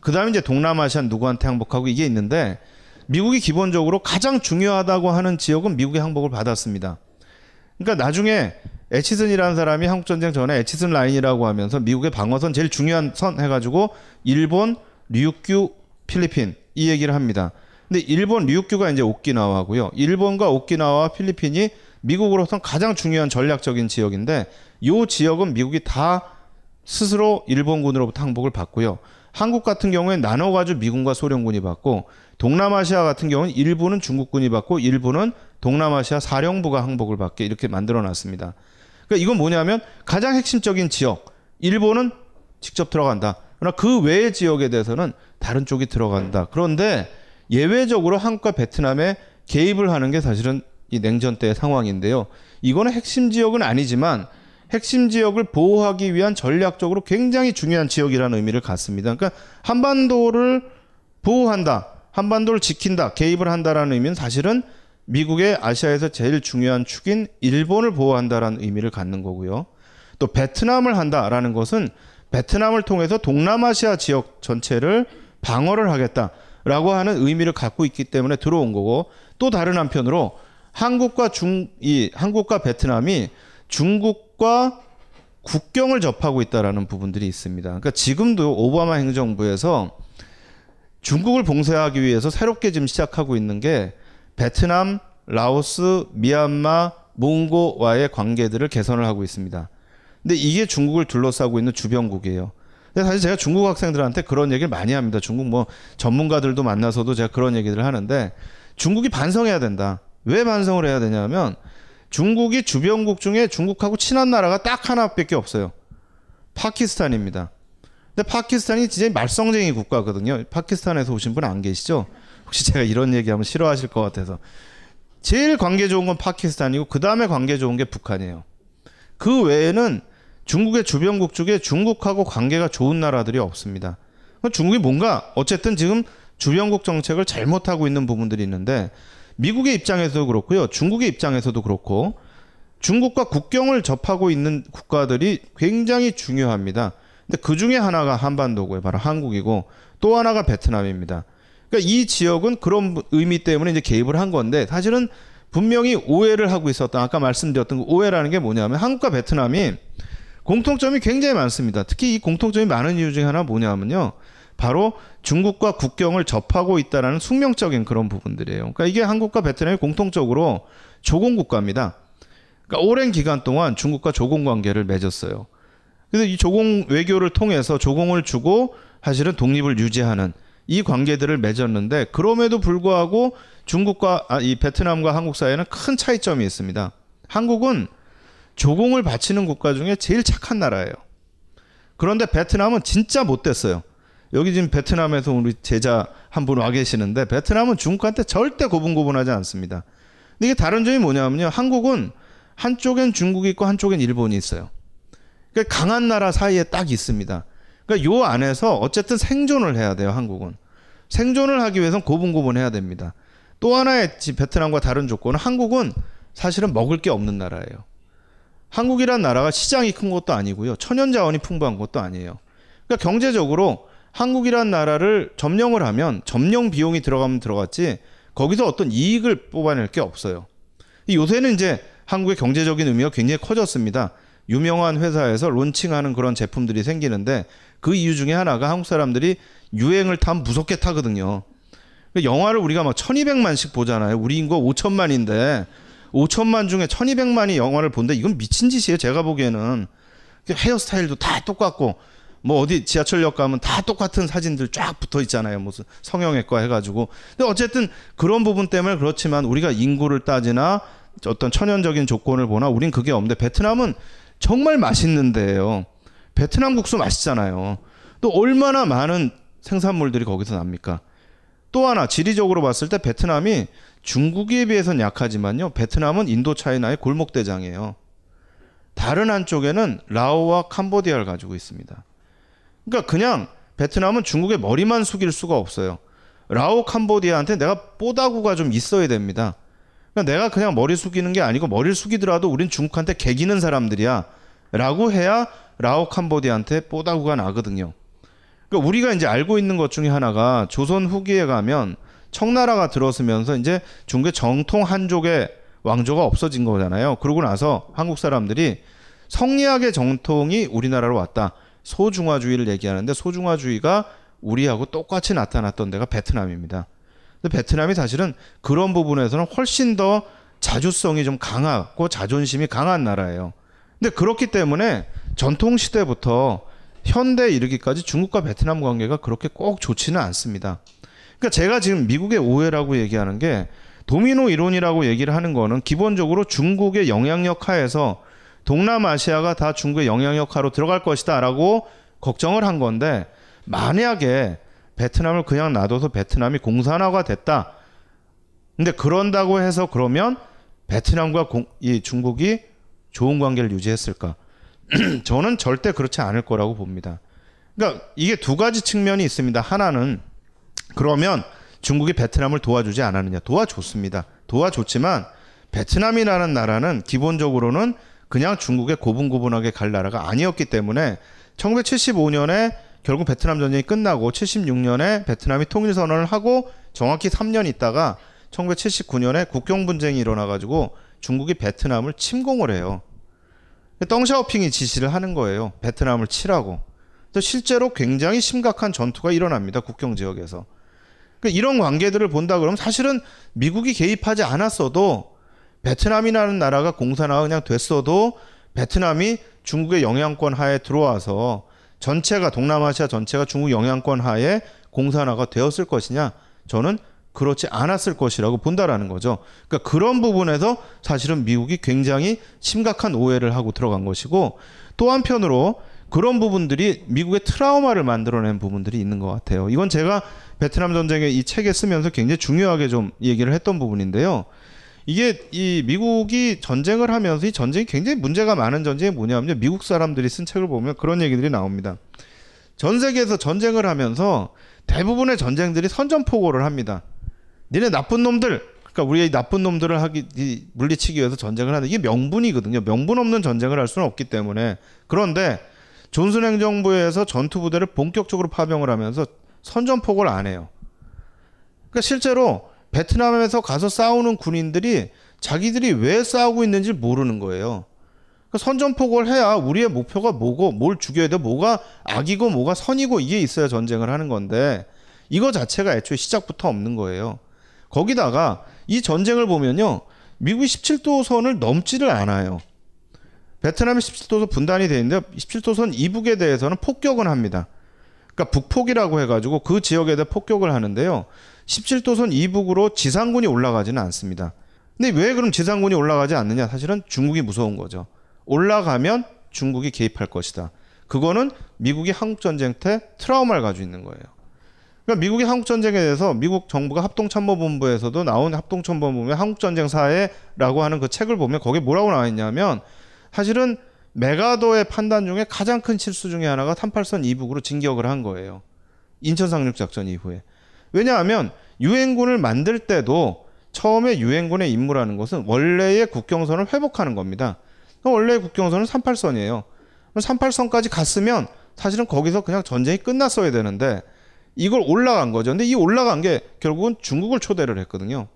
Speaker 4: 그다음에 이제 동남아시아 누구한테 항복하고 이게 있는데 미국이 기본적으로 가장 중요하다고 하는 지역은 미국의 항복을 받았습니다. 그러니까 나중에 에치슨이라는 사람이 한국 전쟁 전에 에치슨 라인이라고 하면서 미국의 방어선 제일 중요한 선 해가지고 일본, ryukyu, 필리핀 이 얘기를 합니다. 근데 일본 ryukyu가 이제 오키나와고요. 일본과 오키나와 필리핀이 미국으로선 가장 중요한 전략적인 지역인데 이 지역은 미국이 다 스스로 일본군으로부터 항복을 받고요. 한국 같은 경우에 나눠가지고 미군과 소련군이 받고 동남아시아 같은 경우는 일부는 중국군이 받고 일부는 동남아시아 사령부가 항복을 받게 이렇게 만들어 놨습니다. 그러니까 이건 뭐냐면 가장 핵심적인 지역 일본은 직접 들어간다. 그러나 그 외의 지역에 대해서는 다른 쪽이 들어간다. 그런데 예외적으로 한국과 베트남에 개입을 하는 게 사실은 이 냉전 때의 상황인데요. 이거는 핵심 지역은 아니지만 핵심 지역을 보호하기 위한 전략적으로 굉장히 중요한 지역이라는 의미를 갖습니다. 그러니까 한반도를 보호한다. 한반도를 지킨다. 개입을 한다라는 의미는 사실은 미국의 아시아에서 제일 중요한 축인 일본을 보호한다라는 의미를 갖는 거고요. 또 베트남을 한다라는 것은 베트남을 통해서 동남아시아 지역 전체를 방어를 하겠다라고 하는 의미를 갖고 있기 때문에 들어온 거고 또 다른 한편으로 한국과 중 이 한국과 베트남이 중국과 국경을 접하고 있다라는 부분들이 있습니다. 그러니까 지금도 오바마 행정부에서 중국을 봉쇄하기 위해서 새롭게 지금 시작하고 있는 게 베트남, 라오스, 미얀마, 몽고와의 관계들을 개선을 하고 있습니다. 근데 이게 중국을 둘러싸고 있는 주변국이에요. 근데 사실 제가 중국 학생들한테 그런 얘기를 많이 합니다. 중국 뭐 전문가들도 만나서도 제가 그런 얘기를 하는데 중국이 반성해야 된다. 왜 반성을 해야 되냐면 중국이 주변국 중에 중국하고 친한 나라가 딱 하나밖에 없어요. 파키스탄입니다. 근데 파키스탄이 진짜 말썽쟁이 국가거든요. 파키스탄에서 오신 분 안 계시죠? 혹시 제가 이런 얘기하면 싫어하실 것 같아서. 제일 관계 좋은 건 파키스탄이고 그 다음에 관계 좋은 게 북한이에요. 그 외에는 중국의 주변국 중에 중국하고 관계가 좋은 나라들이 없습니다. 중국이 뭔가 어쨌든 지금 주변국 정책을 잘못하고 있는 부분들이 있는데 미국의 입장에서도 그렇고요. 중국의 입장에서도 그렇고 중국과 국경을 접하고 있는 국가들이 굉장히 중요합니다. 근데 그 중에 하나가 한반도고요. 바로 한국이고 또 하나가 베트남입니다. 그러니까 이 지역은 그런 의미 때문에 이제 개입을 한 건데 사실은 분명히 오해를 하고 있었던 아까 말씀드렸던 그 오해라는 게 뭐냐면 한국과 베트남이 공통점이 굉장히 많습니다. 특히 이 공통점이 많은 이유 중에 하나 뭐냐면요. 바로 중국과 국경을 접하고 있다라는 숙명적인 그런 부분들이에요. 그러니까 이게 한국과 베트남이 공통적으로 조공 국가입니다. 그러니까 오랜 기간 동안 중국과 조공 관계를 맺었어요. 그래서 이 조공 외교를 통해서 조공을 주고 사실은 독립을 유지하는 이 관계들을 맺었는데 그럼에도 불구하고 중국과 아, 이 베트남과 한국 사이에는 큰 차이점이 있습니다. 한국은 조공을 바치는 국가 중에 제일 착한 나라예요. 그런데 베트남은 진짜 못됐어요. 여기 지금 베트남에서 우리 제자 한 분 와 계시는데 베트남은 중국한테 절대 고분고분하지 않습니다. 근데 이게 다른 점이 뭐냐면요. 한국은 한쪽엔 중국이 있고 한쪽엔 일본이 있어요. 그러니까 강한 나라 사이에 딱 있습니다. 그러니까 요 안에서 어쨌든 생존을 해야 돼요, 한국은. 생존을 하기 위해서는 고분고분해야 됩니다. 또 하나의 베트남과 다른 조건은 한국은 사실은 먹을 게 없는 나라예요. 한국이란 나라가 시장이 큰 것도 아니고요. 천연 자원이 풍부한 것도 아니에요. 그러니까 경제적으로 한국이란 나라를 점령을 하면 점령 비용이 들어가면 들어갔지 거기서 어떤 이익을 뽑아낼 게 없어요. 요새는 이제 한국의 경제적인 의미가 굉장히 커졌습니다. 유명한 회사에서 론칭하는 그런 제품들이 생기는데 그 이유 중에 하나가 한국 사람들이 유행을 타면 무섭게 타거든요. 그 영화를 우리가 막 1200만씩 보잖아요. 우리 인구 5천만인데 5천만 중에 1200만이 영화를 본다. 이건 미친 짓이에요. 제가 보기에는. 그 헤어스타일도 다 똑같고 뭐 어디 지하철역 가면 다 똑같은 사진들 쫙 붙어 있잖아요. 무슨 성형외과 해가지고. 근데 어쨌든 그런 부분 때문에 그렇지만 우리가 인구를 따지나 어떤 천연적인 조건을 보나 우린 그게 없는데 베트남은 정말 맛있는데요. 베트남 국수 맛있잖아요. 또 얼마나 많은 생산물들이 거기서 납니까? 또 하나 지리적으로 봤을 때 베트남이 중국에 비해서는 약하지만요. 베트남은 인도 차이나의 골목 대장이에요. 다른 한쪽에는 라오와 캄보디아를 가지고 있습니다. 그러니까 그냥 베트남은 중국의 머리만 숙일 수가 없어요. 라오 캄보디아한테 내가 뽀다구가 좀 있어야 됩니다. 그러니까 내가 그냥 머리 숙이는 게 아니고 머리를 숙이더라도 우린 중국한테 개기는 사람들이야. 라고 해야 라오 캄보디아한테 뽀다구가 나거든요. 그러니까 우리가 이제 알고 있는 것 중에 하나가 조선 후기에 가면 청나라가 들어서면서 이제 중국의 정통 한족의 왕조가 없어진 거잖아요. 그러고 나서 한국 사람들이 성리학의 정통이 우리나라로 왔다. 소중화주의를 얘기하는데 소중화주의가 우리하고 똑같이 나타났던 데가 베트남입니다. 베트남이 사실은 그런 부분에서는 훨씬 더 자주성이 좀 강하고 자존심이 강한 나라예요. 근데 그렇기 때문에 전통 시대부터 현대 이르기까지 중국과 베트남 관계가 그렇게 꼭 좋지는 않습니다. 그러니까 제가 지금 미국의 오해라고 얘기하는 게 도미노 이론이라고 얘기를 하는 거는 기본적으로 중국의 영향력 하에서 동남아시아가 다 중국의 영향력 하로 들어갈 것이다라고 걱정을 한 건데 만약에 베트남을 그냥 놔둬서 베트남이 공산화가 됐다. 근데 그런다고 해서 그러면 베트남과 공, 이 중국이 좋은 관계를 유지했을까? 저는 절대 그렇지 않을 거라고 봅니다. 그러니까 이게 두 가지 측면이 있습니다. 하나는 그러면 중국이 베트남을 도와주지 않았느냐? 도와줬습니다. 도와줬지만 베트남이라는 나라는 기본적으로는 그냥 중국에 고분고분하게 갈 나라가 아니었기 때문에 1975년에 결국 베트남 전쟁이 끝나고 76년에 베트남이 통일 선언을 하고 정확히 3년 있다가 1979년에 국경 분쟁이 일어나 가지고 중국이 베트남을 침공을 해요. 덩샤오핑이 지시를 하는 거예요. 베트남을 치라고. 실제로 굉장히 심각한 전투가 일어납니다. 국경 지역에서. 그러니까 이런 관계들을 본다 그러면 사실은 미국이 개입하지 않았어도 베트남이라는 나라가 공산화가 그냥 됐어도 베트남이 중국의 영향권 하에 들어와서 전체가 동남아시아 전체가 중국 영향권 하에 공산화가 되었을 것이냐? 저는 그렇지 않았을 것이라고 본다라는 거죠. 그러니까 그런 부분에서 사실은 미국이 굉장히 심각한 오해를 하고 들어간 것이고 또 한편으로 그런 부분들이 미국의 트라우마를 만들어낸 부분들이 있는 것 같아요. 이건 제가 베트남 전쟁의 이 책에 쓰면서 굉장히 중요하게 좀 얘기를 했던 부분인데요. 이게 이 미국이 전쟁을 하면서 이 전쟁이 굉장히 문제가 많은 전쟁이 뭐냐면 미국 사람들이 쓴 책을 보면 그런 얘기들이 나옵니다. 전 세계에서 전쟁을 하면서 대부분의 전쟁들이 선전포고를 합니다. 니네 나쁜 놈들, 그러니까 우리가 이 나쁜 놈들을 하기 물리치기 위해서 전쟁을 하는 이게 명분이거든요. 명분 없는 전쟁을 할 수는 없기 때문에 그런데 존슨 행정부에서 전투 부대를 본격적으로 파병을 하면서 선전포고를 안 해요. 그러니까 실제로 베트남에서 가서 싸우는 군인들이 자기들이 왜 싸우고 있는지 모르는 거예요. 그러니까 선전포고를 해야 우리의 목표가 뭐고 뭘 죽여야 돼 뭐가 악이고 뭐가 선이고 이게 있어야 전쟁을 하는 건데 이거 자체가 애초에 시작부터 없는 거예요. 거기다가 이 전쟁을 보면요. 미국이 17도선을 넘지를 않아요. 베트남이 17도선 분단이 되어 있는데 17도선 이북에 대해서는 폭격은 합니다. 그러니까 북폭이라고 해가지고 그 지역에 대해 폭격을 하는데요. 17도선 이북으로 지상군이 올라가지는 않습니다. 근데 왜 그럼 지상군이 올라가지 않느냐? 사실은 중국이 무서운 거죠. 올라가면 중국이 개입할 것이다. 그거는 미국이 한국 전쟁 때 트라우마를 가지고 있는 거예요. 그러니까 미국이 한국 전쟁에 대해서 미국 정부가 합동참모본부에서도 나온 합동참모본부의 한국 전쟁 사회라고 하는 그 책을 보면 거기에 뭐라고 나와 있냐면 사실은 메가도의 판단 중에 가장 큰 실수 중에 하나가 38선 이북으로 진격을 한 거예요. 인천 상륙 작전 이후에. 왜냐하면 유엔군을 만들 때도 처음에 유엔군의 임무라는 것은 원래의 국경선을 회복하는 겁니다. 원래의 국경선은 38선이에요. 38선까지 갔으면 사실은 거기서 그냥 전쟁이 끝났어야 되는데 이걸 올라간 거죠. 근데 이 올라간 게 결국은 중국을 초대를 했거든요.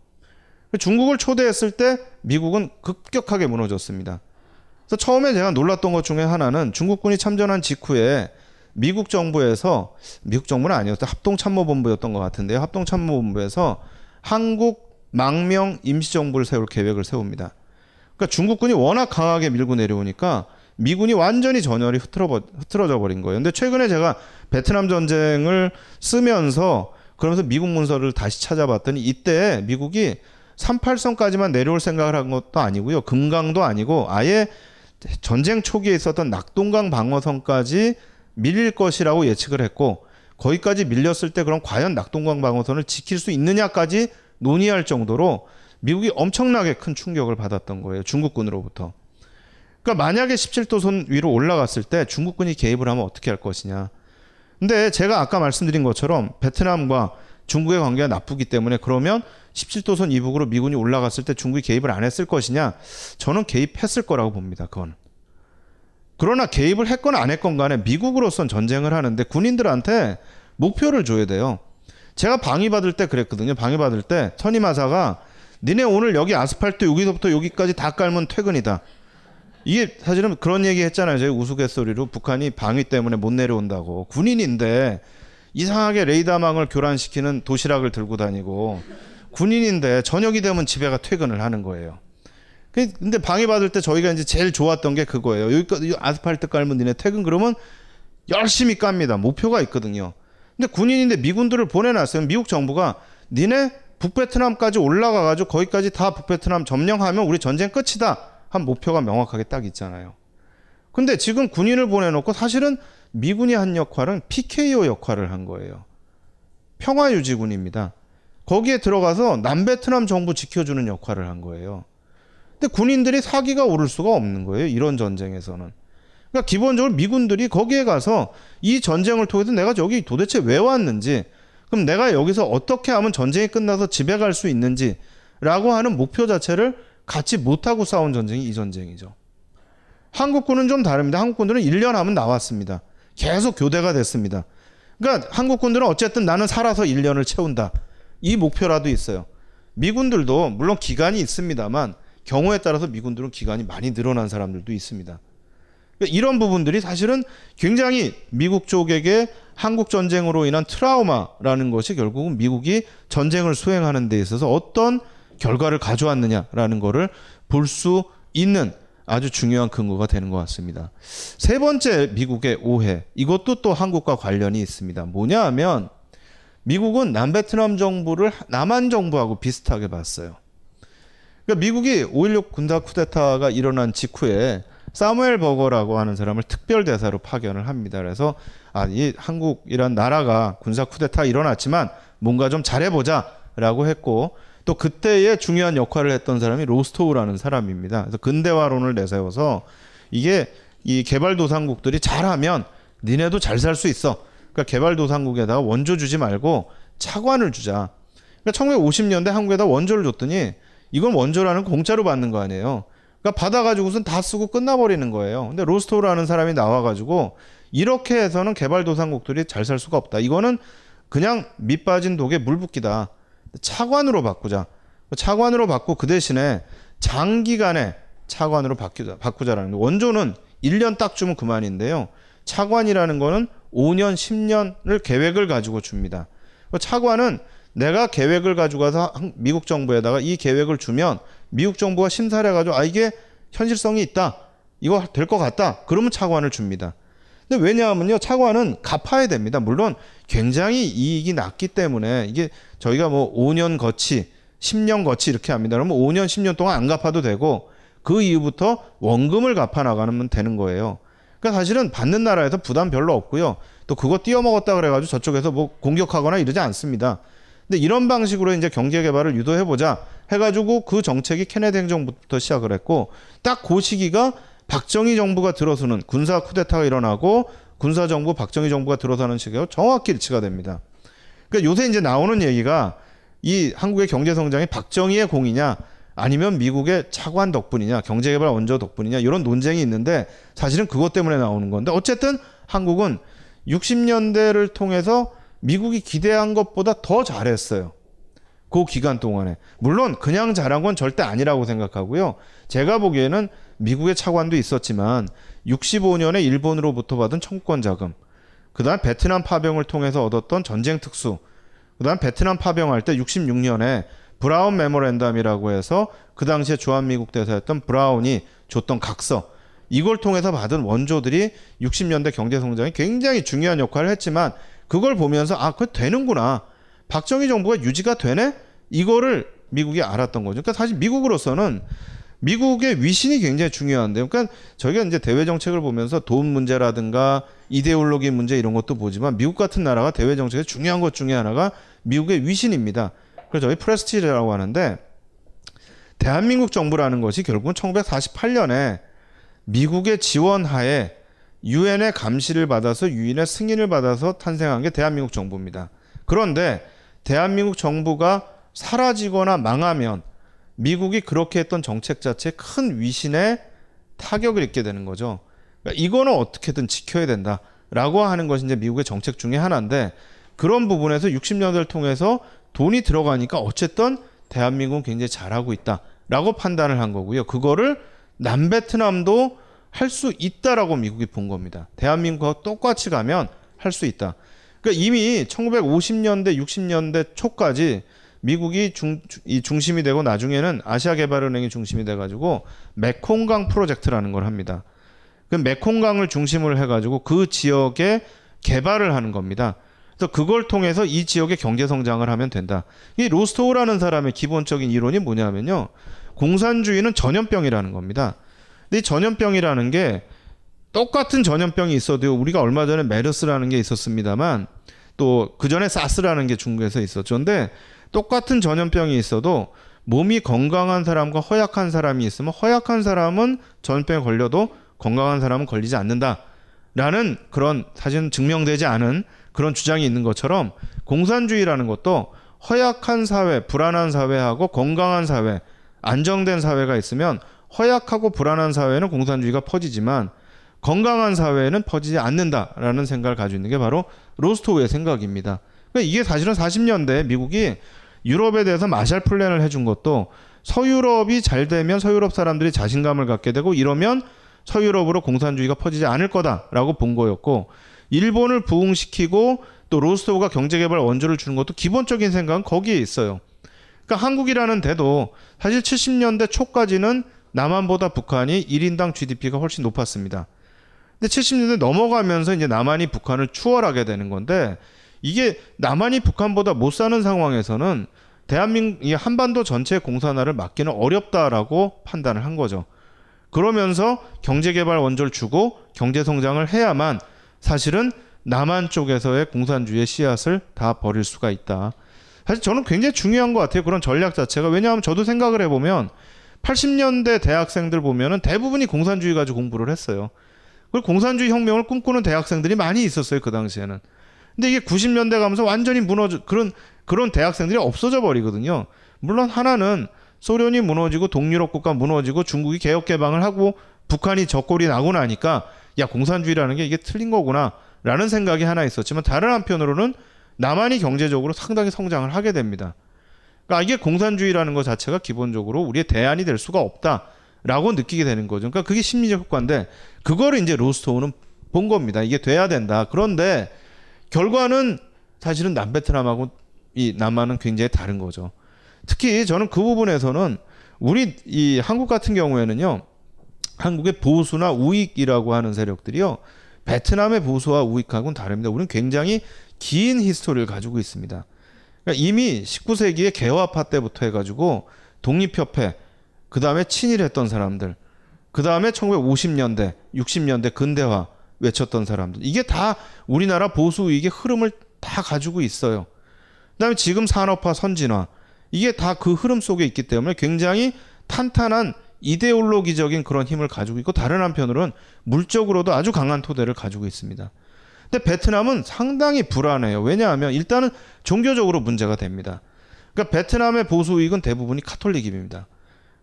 Speaker 4: 중국을 초대했을 때 미국은 급격하게 무너졌습니다. 그래서 처음에 제가 놀랐던 것 중에 하나는 중국군이 참전한 직후에 미국 정부에서 미국 정부는 아니었어요. 합동 참모본부였던 것 같은데요. 합동 참모본부에서 한국 망명 임시 정부를 세울 계획을 세웁니다. 그러니까 중국군이 워낙 강하게 밀고 내려오니까 미군이 완전히 전열이 흐트러, 흐트러 져 버린 거예요. 근데 최근에 제가 베트남 전쟁을 쓰면서 그러면서 미국 문서를 다시 찾아봤더니 이때 미국이 38선까지만 내려올 생각을 한 것도 아니고요. 금강도 아니고 아예 전쟁 초기에 있었던 낙동강 방어선까지 밀릴 것이라고 예측을 했고 거기까지 밀렸을 때 그럼 과연 낙동강 방어선을 지킬 수 있느냐까지 논의할 정도로 미국이 엄청나게 큰 충격을 받았던 거예요. 중국군으로부터. 그러니까 만약에 17도선 위로 올라갔을 때 중국군이 개입을 하면 어떻게 할 것이냐. 근데 제가 아까 말씀드린 것처럼 베트남과 중국의 관계가 나쁘기 때문에 그러면 17도선 이북으로 미군이 올라갔을 때 중국이 개입을 안 했을 것이냐? 저는 개입했을 거라고 봅니다. 그건. 그러나 개입을 했건 안 했건 간에 미국으로선 전쟁을 하는데 군인들한테 목표를 줘야 돼요. 제가 방위받을 때 그랬거든요. 방위받을 때 선임하사가 니네 오늘 여기 아스팔트 여기서부터 여기까지 다 깔면 퇴근이다. 이게 사실은 그런 얘기 했잖아요. 저희 우스갯소리로 북한이 방위 때문에 못 내려온다고. 군인인데 이상하게 레이더망을 교란시키는 도시락을 들고 다니고 군인인데 저녁이 되면 집에 가 퇴근을 하는 거예요. 그, 근데 방해받을 때 저희가 이제 제일 좋았던 게 그거예요. 여기까지 아스팔트 깔면 니네 퇴근 그러면 열심히 깝니다. 목표가 있거든요. 근데 군인인데 미군들을 보내놨어요. 미국 정부가 니네 북베트남까지 올라가가지고 거기까지 다 북베트남 점령하면 우리 전쟁 끝이다. 한 목표가 명확하게 딱 있잖아요. 근데 지금 군인을 보내놓고 사실은 미군이 한 역할은 PKO 역할을 한 거예요. 평화유지군입니다. 거기에 들어가서 남베트남 정부 지켜주는 역할을 한 거예요. 근데 군인들이 사기가 오를 수가 없는 거예요. 이런 전쟁에서는. 그러니까 기본적으로 미군들이 거기에 가서 이 전쟁을 통해서 내가 여기 도대체 왜 왔는지, 그럼 내가 여기서 어떻게 하면 전쟁이 끝나서 집에 갈 수 있는지라고 하는 목표 자체를 갖지 못하고 싸운 전쟁이 이 전쟁이죠. 한국군은 좀 다릅니다. 한국군들은 1년 하면 나왔습니다. 계속 교대가 됐습니다. 그러니까 한국군들은 어쨌든 나는 살아서 1년을 채운다. 이 목표라도 있어요. 미군들도 물론 기간이 있습니다만 경우에 따라서 미군들은 기간이 많이 늘어난 사람들도 있습니다. 그러니까 이런 부분들이 사실은 굉장히 미국 쪽에게 한국 전쟁으로 인한 트라우마라는 것이 결국은 미국이 전쟁을 수행하는 데 있어서 어떤 결과를 가져왔느냐라는 것을 볼 수 있는 아주 중요한 근거가 되는 것 같습니다. 세 번째 미국의 오해. 이것도 또 한국과 관련이 있습니다. 뭐냐 하면 미국은 남베트남 정부를 남한 정부하고 비슷하게 봤어요. 그러니까 미국이 5.16 군사 쿠데타가 일어난 직후에 사무엘 버거라고 하는 사람을 특별 대사로 파견을 합니다. 그래서 아, 이 한국이란 나라가 군사 쿠데타 일어났지만 뭔가 좀 잘해보자라고 했고 또 그때의 중요한 역할을 했던 사람이 로스토우라는 사람입니다. 그래서 근대화론을 내세워서 이게 이 개발도상국들이 잘하면 니네도 잘 살 수 있어. 그러니까 개발도상국에다가 원조 주지 말고 차관을 주자. 그러니까 1950년대 한국에다 원조를 줬더니 이건 원조라는 거 공짜로 받는 거 아니에요. 그러니까 받아가지고선 다 쓰고 끝나버리는 거예요. 근데 로스토우라는 사람이 나와가지고 이렇게 해서는 개발도상국들이 잘 살 수가 없다. 이거는 그냥 밑 빠진 독에 물 붓기다. 차관으로 바꾸자. 차관으로 바꾸고 그 대신에 장기간에 차관으로 바꾸자, 바꾸자라는 거. 원조는 1년 딱 주면 그만인데요. 차관이라는 거는 5년, 10년을 계획을 가지고 줍니다. 차관은 내가 계획을 가지고 가서 미국 정부에다가 이 계획을 주면 미국 정부가 심사를 해가지고 아, 이게 현실성이 있다. 이거 될 것 같다. 그러면 차관을 줍니다. 근데 왜냐하면요, 차관은 갚아야 됩니다. 물론 굉장히 이익이 낮기 때문에 이게 저희가 뭐 5년 거치, 10년 거치 이렇게 합니다. 그러면 5년, 10년 동안 안 갚아도 되고 그 이후부터 원금을 갚아 나가면 되는 거예요. 그러니까 사실은 받는 나라에서 부담 별로 없고요. 또 그거 띄어먹었다 그래가지고 저쪽에서 뭐 공격하거나 이러지 않습니다. 근데 이런 방식으로 이제 경제 개발을 유도해 보자 해가지고 그 정책이 케네디 행정부터 시작을 했고 딱 그 시기가 박정희 정부가 들어서는 군사 쿠데타가 일어나고 군사 정부 박정희 정부가 들어서는 시기가 정확히 일치가 됩니다. 그러니까 요새 이제 나오는 얘기가 이 한국의 경제 성장이 박정희의 공이냐 아니면 미국의 차관 덕분이냐 경제개발 원조 덕분이냐 이런 논쟁이 있는데 사실은 그것 때문에 나오는 건데 어쨌든 한국은 60년대를 통해서 미국이 기대한 것보다 더 잘했어요. 그 기간 동안에. 물론 그냥 잘한 건 절대 아니라고 생각하고요. 제가 보기에는 미국의 차관도 있었지만 65년에 일본으로부터 받은 청구권 자금 그다음 베트남 파병을 통해서 얻었던 전쟁 특수, 그다음 베트남 파병할 때 66년에 브라운 Memorandum이라고 해서 그 당시에 주한미국 대사였던 브라운이 줬던 각서 이걸 통해서 받은 원조들이 60년대 경제 성장에 굉장히 중요한 역할을 했지만 그걸 보면서 아, 그거 되는구나. 박정희 정부가 유지가 되네? 이거를 미국이 알았던 거죠. 그러니까 사실 미국으로서는 미국의 위신이 굉장히 중요한데, 그러니까 저희가 이제 대외 정책을 보면서 돈 문제라든가 이데올로기 문제 이런 것도 보지만 미국 같은 나라가 대외 정책에 중요한 것 중에 하나가 미국의 위신입니다. 그래서 저희 프레스티지라고 하는데 대한민국 정부라는 것이 결국은 1948년에 미국의 지원하에 유엔의 감시를 받아서 유엔의 승인을 받아서 탄생한 게 대한민국 정부입니다. 그런데 대한민국 정부가 사라지거나 망하면 미국이 그렇게 했던 정책 자체에 큰 위신에 타격을 입게 되는 거죠. 그러니까 이거는 어떻게든 지켜야 된다라고 하는 것이 이제 미국의 정책 중에 하나인데 그런 부분에서 60년대를 통해서 돈이 들어가니까 어쨌든 대한민국은 굉장히 잘하고 있다라고 판단을 한 거고요. 그거를 남베트남도 할 수 있다라고 미국이 본 겁니다. 대한민국과 똑같이 가면 할 수 있다. 그러니까 이미 1950년대, 60년대 초까지 미국이 중, 이 중심이 되고 나중에는 아시아개발은행이 중심이 돼가지고 메콩강 프로젝트라는 걸 합니다. 그 메콩강을 중심으로 해가지고 그 지역에 개발을 하는 겁니다. 그래서 그걸 통해서 이 지역의 경제 성장을 하면 된다. 이 로스토우라는 사람의 기본적인 이론이 뭐냐면요. 공산주의는 전염병이라는 겁니다. 근데 이 전염병이라는 게 똑같은 전염병이 있어도 우리가 얼마 전에 메르스라는 게 있었습니다만 또 그 전에 사스라는 게 중국에서 있었죠. 근데 똑같은 전염병이 있어도 몸이 건강한 사람과 허약한 사람이 있으면 허약한 사람은 전염병에 걸려도 건강한 사람은 걸리지 않는다라는 그런 사실은 증명되지 않은 그런 주장이 있는 것처럼 공산주의라는 것도 허약한 사회, 불안한 사회하고 건강한 사회, 안정된 사회가 있으면 허약하고 불안한 사회는 공산주의가 퍼지지만 건강한 사회는 퍼지지 않는다라는 생각을 가지고 있는 게 바로 로스토우의 생각입니다. 그러니까 이게 사실은 40년대 미국이 유럽에 대해서 마샬 플랜을 해준 것도 서유럽이 잘 되면 서유럽 사람들이 자신감을 갖게 되고 이러면 서유럽으로 공산주의가 퍼지지 않을 거다라고 본 거였고 일본을 부흥시키고 또 로스토우가 경제개발 원조를 주는 것도 기본적인 생각은 거기에 있어요. 그러니까 한국이라는 데도 사실 70년대 초까지는 남한보다 북한이 1인당 GDP가 훨씬 높았습니다. 근데 70년대 넘어가면서 이제 남한이 북한을 추월하게 되는 건데 이게 남한이 북한보다 못 사는 상황에서는 대한민국 이 한반도 전체 공산화를 막기는 어렵다라고 판단을 한 거죠. 그러면서 경제개발 원조를 주고 경제 성장을 해야만 사실은 남한 쪽에서의 공산주의의 씨앗을 다 버릴 수가 있다. 사실 저는 굉장히 중요한 것 같아요. 그런 전략 자체가 왜냐하면 저도 생각을 해보면 80년대 대학생들 보면은 대부분이 공산주의 가지고 공부를 했어요. 그리고 공산주의 혁명을 꿈꾸는 대학생들이 많이 있었어요 그 당시에는. 근데 이게 90년대 가면서 완전히 무너져 그런 그런 대학생들이 없어져 버리거든요. 물론 하나는 소련이 무너지고 동유럽 국가 무너지고 중국이 개혁 개방을 하고 북한이 적골이 나고 나니까 야 공산주의라는 게 이게 틀린 거구나라는 생각이 하나 있었지만 다른 한편으로는 남한이 경제적으로 상당히 성장을 하게 됩니다. 그러니까 이게 공산주의라는 것 자체가 기본적으로 우리의 대안이 될 수가 없다라고 느끼게 되는 거죠. 그러니까 그게 심리적 효과인데 그거를 이제 로스토우는 본 겁니다. 이게 돼야 된다. 그런데 결과는 사실은 남베트남하고 이 남한은 굉장히 다른 거죠. 특히 저는 그 부분에서는 우리 이 한국 같은 경우에는요. 한국의 보수나 우익이라고 하는 세력들이요. 베트남의 보수와 우익하고는 다릅니다. 우리는 굉장히 긴 히스토리를 가지고 있습니다. 그러니까 이미 19세기의 개화파 때부터 해가지고 독립협회, 그 다음에 친일했던 사람들, 그 다음에 1950년대, 60년대 근대화 외쳤던 사람들. 이게 다 우리나라 보수 우익의 흐름을 다 가지고 있어요. 그 다음에 지금 산업화 선진화. 이게 다 그 흐름 속에 있기 때문에 굉장히 탄탄한 이데올로기적인 그런 힘을 가지고 있고 다른 한편으로는 물적으로도 아주 강한 토대를 가지고 있습니다. 근데 베트남은 상당히 불안해요. 왜냐하면 일단은 종교적으로 문제가 됩니다. 그러니까 베트남의 보수 우익은 대부분이 카톨릭입니다.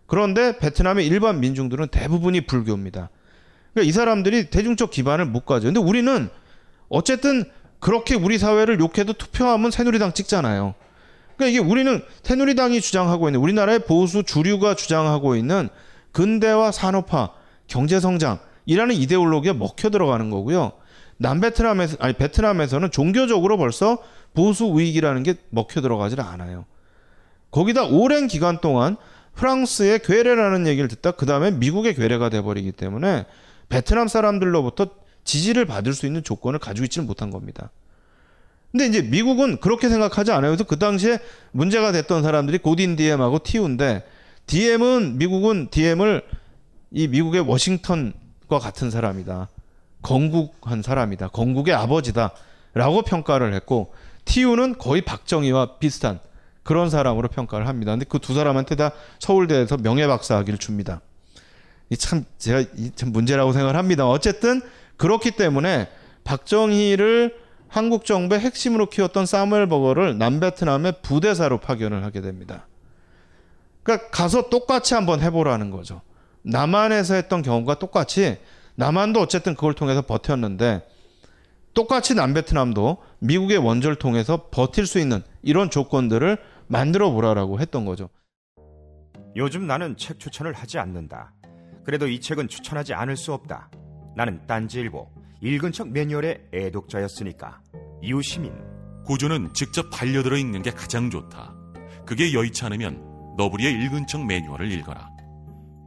Speaker 4: 그런데 베트남의 일반 민중들은 대부분이 불교입니다. 그러니까 이 사람들이 대중적 기반을 못 가져요. 근데 우리는 어쨌든 그렇게 우리 사회를 욕해도 투표하면 새누리당 찍잖아요. 그러니까 이게 우리는 새누리당이 주장하고 있는 우리나라의 보수 주류가 주장하고 있는 근대화 산업화, 경제 성장이라는 이데올로기에 먹혀 들어가는 거고요. 남베트남에서 아니 베트남에서는 종교적으로 벌써 보수 우익이라는 게 먹혀 들어가질 않아요. 거기다 오랜 기간 동안 프랑스의 괴뢰라는 얘기를 듣다 그 다음에 미국의 괴뢰가 돼버리기 때문에 베트남 사람들로부터 지지를 받을 수 있는 조건을 가지고 있지는 못한 겁니다. 근데 이제 미국은 그렇게 생각하지 않아요. 그래서 그 당시에 문제가 됐던 사람들이 고딘 디엠하고 티우인데 디엠은 미국은 디엠을 이 미국의 워싱턴과 같은 사람이다. 건국한 사람이다. 건국의 아버지다. 라고 평가를 했고 티우는 거의 박정희와 비슷한 그런 사람으로 평가를 합니다. 근데 그 두 사람한테 다 서울대에서 명예박사학위를 줍니다. 이 참 제가 이 참 문제라고 생각을 합니다. 어쨌든 그렇기 때문에 박정희를 한국 정부의 핵심으로 키웠던 사무엘 버거를 남베트남의 부대사로 파견을 하게 됩니다. 그러니까 가서 똑같이 한번 해보라는 거죠. 남한에서 했던 경우가 똑같이 남한도 어쨌든 그걸 통해서 버텼는데 똑같이 남베트남도 미국의 원조를 통해서 버틸 수 있는 이런 조건들을 만들어 보라라고 했던 거죠.
Speaker 7: 요즘 나는 책 추천을 하지 않는다. 그래도 이 책은 추천하지 않을 수 없다. 나는 딴지일보 읽은 척 매뉴얼의 애독자였으니까. 이웃시민
Speaker 1: 고전은 직접 반려들어 읽는 게 가장 좋다. 그게 여의치 않으면 너부리의 읽은 척 매뉴얼을 읽어라.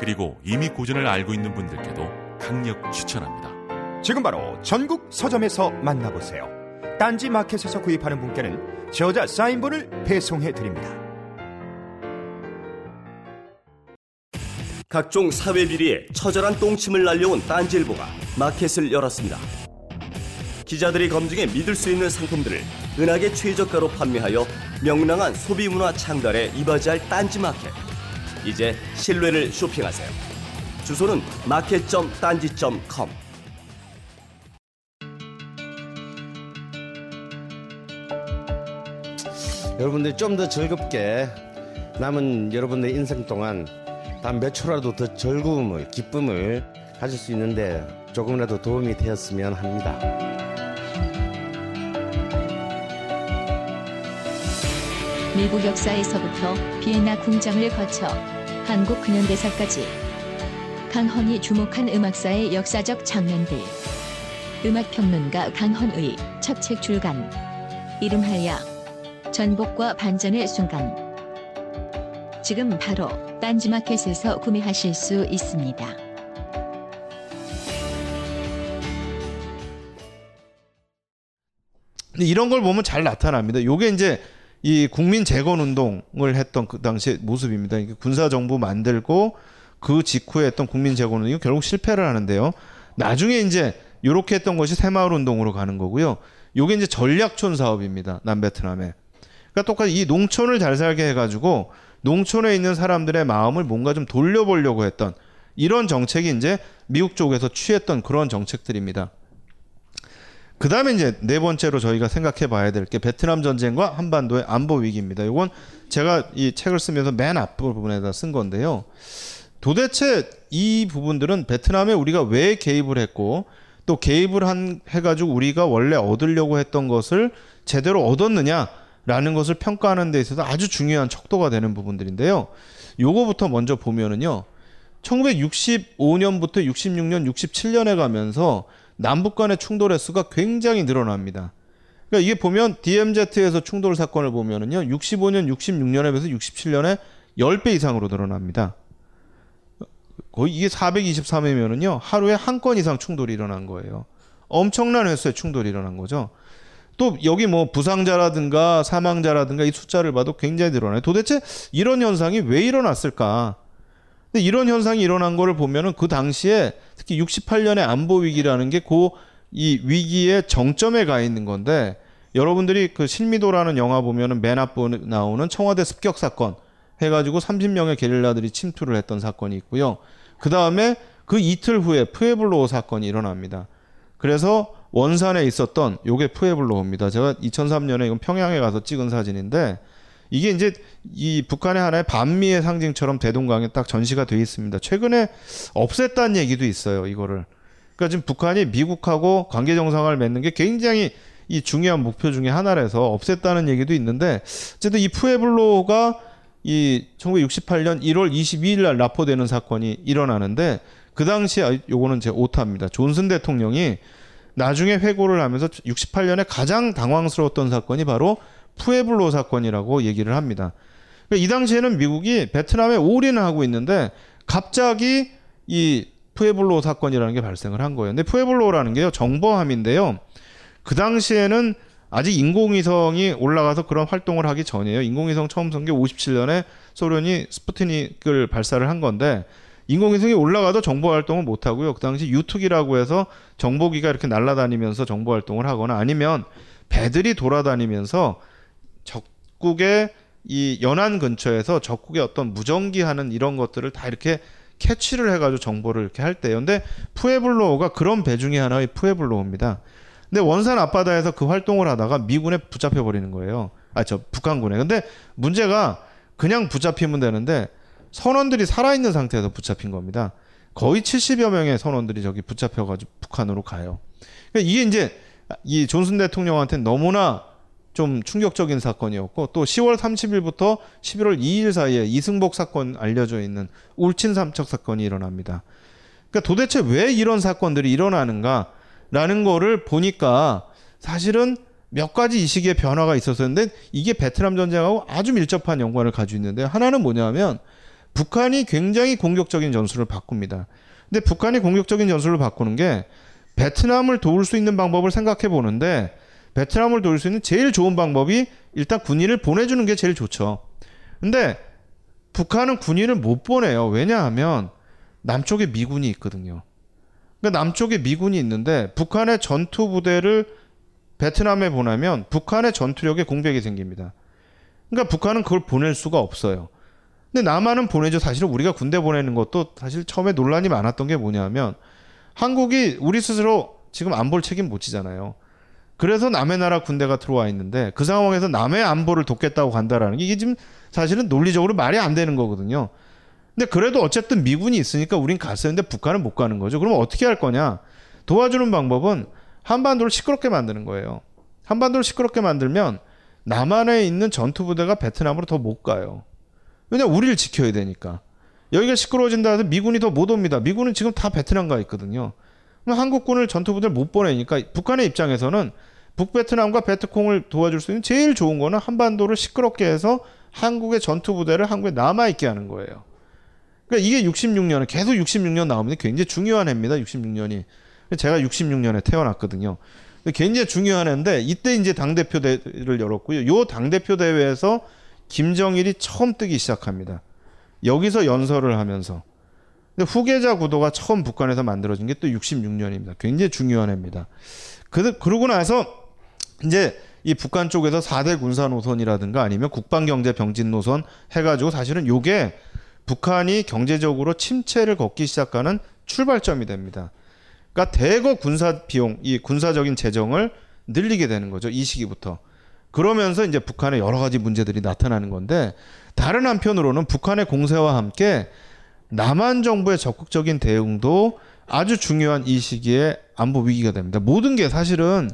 Speaker 1: 그리고 이미 고전을 알고 있는 분들께도 강력 추천합니다.
Speaker 7: 지금 바로 전국 서점에서 만나보세요. 딴지 마켓에서 구입하는 분께는 저자 사인본을 배송해 드립니다.
Speaker 5: 각종 사회 비리에 처절한 똥침을 날려온 딴지일보가 마켓을 열었습니다. 기자들이 검증해 믿을 수 있는 상품들을 은하계 최저가로 판매하여 명랑한 소비 문화 창달에 이바지할 딴지 마켓. 이제 신뢰를 쇼핑하세요. 주소는 마켓.딴지.com.
Speaker 6: 여러분들 좀 더 즐겁게 남은 여러분의 인생 동안 단 몇 초라도 더 즐거움을 기쁨을 가질 수 있는데 조금이라도 도움이 되었으면 합니다.
Speaker 3: 미국 역사에서부터 비엔나 궁장을 거쳐 한국 근현대사까지. 강헌이 주목한 음악사의 역사적 장면들. 음악평론가 강헌의 첫 책 출간. 이름하여 전복과 반전의 순간. 지금 바로 딴지마켓에서 구매하실 수 있습니다.
Speaker 4: 이런 걸 보면 잘 나타납니다. 요게 이제 이 국민 재건 운동을 했던 그 당시의 모습입니다. 군사 정부 만들고 그 직후에 했던 국민 재건 운동이 결국 실패를 하는데요. 나중에 이제 요렇게 했던 것이 새마을 운동으로 가는 거고요. 요게 이제 전략촌 사업입니다. 남베트남에. 그러니까 똑같이 이 농촌을 잘 살게 해가지고 농촌에 있는 사람들의 마음을 뭔가 좀 돌려보려고 했던 이런 정책이 이제 미국 쪽에서 취했던 그런 정책들입니다. 그 다음에 이제 네 번째로 저희가 생각해 봐야 될 게 베트남 전쟁과 한반도의 안보 위기입니다. 이건 제가 이 책을 쓰면서 맨 앞부분에다 쓴 건데요. 도대체 이 부분들은 베트남에 우리가 왜 개입을 했고 또 개입을 한 해가지고 우리가 원래 얻으려고 했던 것을 제대로 얻었느냐라는 것을 평가하는 데 있어서 아주 중요한 척도가 되는 부분들인데요. 요거부터 먼저 보면은요. 1965년부터 66년, 67년에 가면서 남북 간의 충돌 횟수가 굉장히 늘어납니다. 그러니까 이게 보면 DMZ에서 충돌 사건을 보면은요. 65년, 66년에 비해서 67년에 10배 이상으로 늘어납니다. 거의 이게 423회면은요. 하루에 한 건 이상 충돌이 일어난 거예요. 엄청난 횟수의 충돌이 일어난 거죠. 또 여기 뭐 부상자라든가 사망자라든가 이 숫자를 봐도 굉장히 늘어나요. 도대체 이런 현상이 왜 일어났을까? 근데 이런 현상이 일어난 거를 보면은 그 당시에 특히 68년의 안보 위기라는 게 그 이 위기의 정점에 가 있는 건데 여러분들이 그 실미도라는 영화 보면은 맨 앞부분에 나오는 청와대 습격 사건 해가지고 30명의 게릴라들이 침투를 했던 사건이 있고요. 그 다음에 그 이틀 후에 푸에블로 사건이 일어납니다. 그래서 원산에 있었던 요게 푸에블로입니다. 제가 2003년에 이건 평양에 가서 찍은 사진인데 이게 이제 이 북한의 하나의 반미의 상징처럼 대동강에 딱 전시가 돼 있습니다. 최근에 없앴다는 얘기도 있어요. 이거를. 그러니까 지금 북한이 미국하고 관계 정상화를 맺는 게 굉장히 이 중요한 목표 중에 하나라서 없앴다는 얘기도 있는데 어쨌든 이 푸에블로가 이 1968년 1월 22일 날 납포되는 사건이 일어나는데 그 당시에 아, 요거는 제 오타입니다. 존슨 대통령이 나중에 회고를 하면서 68년에 가장 당황스러웠던 사건이 바로 푸에블로 사건이라고 얘기를 합니다. 그러니까 이 당시에는 미국이 베트남에 올인을 하고 있는데 갑자기 이 푸에블로 사건이라는 게 발생을 한 거예요. 근데 푸에블로라는 게요 정보함인데요. 그 당시에는 아직 인공위성이 올라가서 그런 활동을 하기 전이에요. 인공위성 처음 쏜게 57년에 소련이 스푸트닉을 발사를 한 건데 인공위성이 올라가도 정보 활동을 못 하고요. 그 당시 유특이라고 해서 정보기가 이렇게 날아다니면서 정보 활동을 하거나 아니면 배들이 돌아다니면서 적국의 이 연안 근처에서 적국의 어떤 무전기 하는 이런 것들을 다 이렇게 캐치를 해가지고 정보를 이렇게 할 때요. 근데 푸에블로우가 그런 배 중에 하나의 푸에블로우입니다. 근데 원산 앞바다에서 그 활동을 하다가 미군에 붙잡혀 버리는 거예요. 아, 저 북한군에. 근데 문제가 그냥 붙잡히면 되는데 선원들이 살아있는 상태에서 붙잡힌 겁니다. 거의 70여 명의 선원들이 저기 붙잡혀가지고 북한으로 가요. 그러니까 이게 이제 이 존슨 대통령한테 너무나 좀 충격적인 사건이었고 또 10월 30일부터 11월 2일 사이에 이승복 사건 알려져 있는 울친 삼척 사건이 일어납니다. 그러니까 도대체 왜 이런 사건들이 일어나는가라는 거를 보니까 사실은 몇 가지 이 시기에 변화가 있었었는데 이게 베트남 전쟁하고 아주 밀접한 연관을 가지고 있는데 하나는 뭐냐면 북한이 굉장히 공격적인 전술을 바꿉니다. 근데 북한이 공격적인 전술을 바꾸는 게 베트남을 도울 수 있는 방법을 생각해 보는데 베트남을 도울 수 있는 제일 좋은 방법이 일단 군인을 보내주는 게 제일 좋죠. 근데 북한은 군인을 못 보내요. 왜냐하면 남쪽에 미군이 있거든요. 그러니까 남쪽에 미군이 있는데 북한의 전투 부대를 베트남에 보내면 북한의 전투력에 공백이 생깁니다. 그러니까 북한은 그걸 보낼 수가 없어요. 근데 남한은 보내죠. 사실은 우리가 군대 보내는 것도 사실 처음에 논란이 많았던 게 뭐냐면 한국이 우리 스스로 지금 안보를 책임 못 지잖아요. 그래서 남의 나라 군대가 들어와 있는데 그 상황에서 남의 안보를 돕겠다고 간다라는 게 이게 지금 사실은 논리적으로 말이 안 되는 거거든요. 근데 그래도 어쨌든 미군이 있으니까 우린 갔었는데 북한은 못 가는 거죠. 그러면 어떻게 할 거냐? 도와주는 방법은 한반도를 시끄럽게 만드는 거예요. 한반도를 시끄럽게 만들면 남한에 있는 전투 부대가 베트남으로 더 못 가요. 왜냐 우리를 지켜야 되니까. 여기가 시끄러워진다 해서 미군이 더 못 옵니다. 미군은 지금 다 베트남 가 있거든요. 한국군을 전투부대를 못 보내니까 북한의 입장에서는 북베트남과 베트콩을 도와줄 수 있는 제일 좋은 거는 한반도를 시끄럽게 해서 한국의 전투 부대를 한국에 남아 있게 하는 거예요. 그러니까 이게 66년에 계속 66년 나오면 굉장히 중요한 해입니다. 66년이. 제가 66년에 태어났거든요. 굉장히 중요한 해인데 이때 이제 당 대표 대회를 열었고요. 요 당 대표 대회에서 김정일이 처음 뜨기 시작합니다. 여기서 연설을 하면서 근데 후계자 구도가 처음 북한에서 만들어진 게 또 66년입니다. 굉장히 중요한 해입니다. 그, 그러고 나서 이제 이 북한 쪽에서 4대 군사 노선이라든가 아니면 국방 경제 병진 노선 해가지고 사실은 요게 북한이 경제적으로 침체를 걷기 시작하는 출발점이 됩니다. 그러니까 대거 군사 비용, 이 군사적인 재정을 늘리게 되는 거죠. 이 시기부터. 그러면서 이제 북한의 여러 가지 문제들이 나타나는 건데 다른 한편으로는 북한의 공세와 함께 남한 정부의 적극적인 대응도 아주 중요한 이 시기에 안보 위기가 됩니다. 모든 게 사실은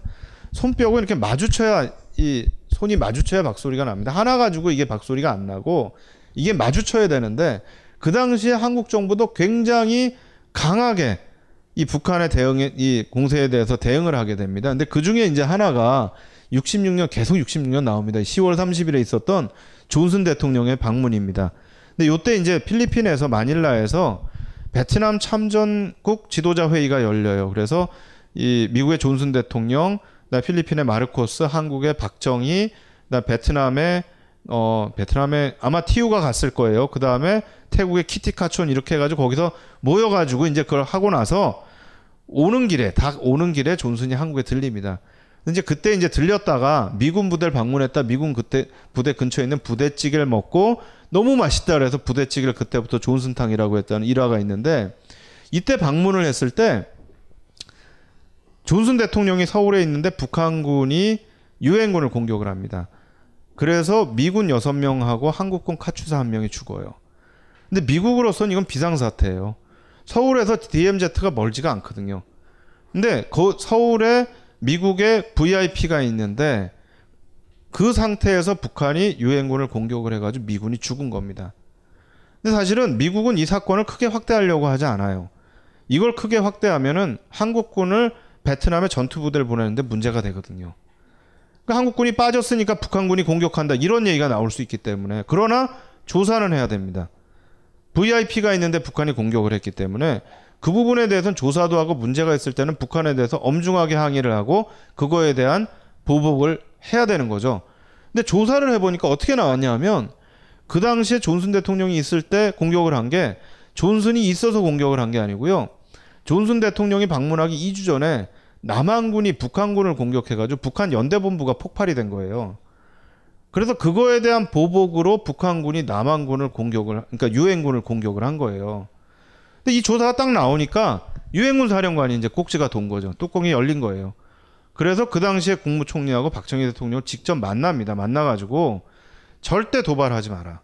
Speaker 4: 손뼉을 이렇게 마주쳐야 이 손이 마주쳐야 박소리가 납니다. 하나 가지고 이게 박소리가 안 나고 이게 마주쳐야 되는데 그 당시에 한국 정부도 굉장히 강하게 이 북한의 대응에 이 공세에 대해서 대응을 하게 됩니다. 근데 그 중에 이제 하나가 66년 계속 66년 나옵니다. 10월 30일에 있었던 존슨 대통령의 방문입니다. 근데 요때 이제 필리핀에서 마닐라에서 베트남 참전국 지도자 회의가 열려요. 그래서 이 미국의 존슨 대통령, 나 필리핀의 마르코스, 한국의 박정희, 나 베트남의 어 베트남에 아마 티우가 갔을 거예요. 그 다음에 태국의 키티카촌 이렇게 해가지고 거기서 모여가지고 이제 그걸 하고 나서 오는 길에 다 오는 길에 존슨이 한국에 들립니다. 이제 그때 이제 들렸다가 미군 부대를 방문했다. 미군 그때 부대 근처에 있는 부대찌개를 먹고 너무 맛있다 그래서 부대찌개를 그때부터 존슨탕이라고 했다는 일화가 있는데 이때 방문을 했을 때 존슨 대통령이 서울에 있는데 북한군이 유엔군을 공격을 합니다. 그래서 미군 6명하고 한국군 카투사 한 명이 죽어요. 근데 미국으로서는 이건 비상사태예요. 서울에서 DMZ가 멀지가 않거든요. 근데 그 서울에 미국의 VIP가 있는데 그 상태에서 북한이 유엔군을 공격을 해가지고 미군이 죽은 겁니다. 근데 사실은 미국은 이 사건을 크게 확대하려고 하지 않아요. 이걸 크게 확대하면은 한국군을 베트남에 전투 부대를 보내는데 문제가 되거든요. 그러니까 한국군이 빠졌으니까 북한군이 공격한다 이런 얘기가 나올 수 있기 때문에 그러나 조사는 해야 됩니다. VIP가 있는데 북한이 공격을 했기 때문에 그 부분에 대해서는 조사도 하고 문제가 있을 때는 북한에 대해서 엄중하게 항의를 하고 그거에 대한 보복을 해야 되는 거죠. 근데 조사를 해보니까 어떻게 나왔냐 하면 그 당시에 존슨 대통령이 있을 때 공격을 한 게 존슨이 있어서 공격을 한 게 아니고요. 존슨 대통령이 방문하기 2주 전에 남한군이 북한군을 공격해가지고 북한 연대본부가 폭발이 된 거예요. 그래서 그거에 대한 보복으로 북한군이 남한군을 공격을, 그러니까 유엔군을 공격을 한 거예요. 근데 이 조사가 딱 나오니까 유엔군 사령관이 이제 꼭지가 돈 거죠. 뚜껑이 열린 거예요. 그래서 그 당시에 국무총리하고 박정희 대통령을 직접 만납니다. 만나가지고 절대 도발하지 마라.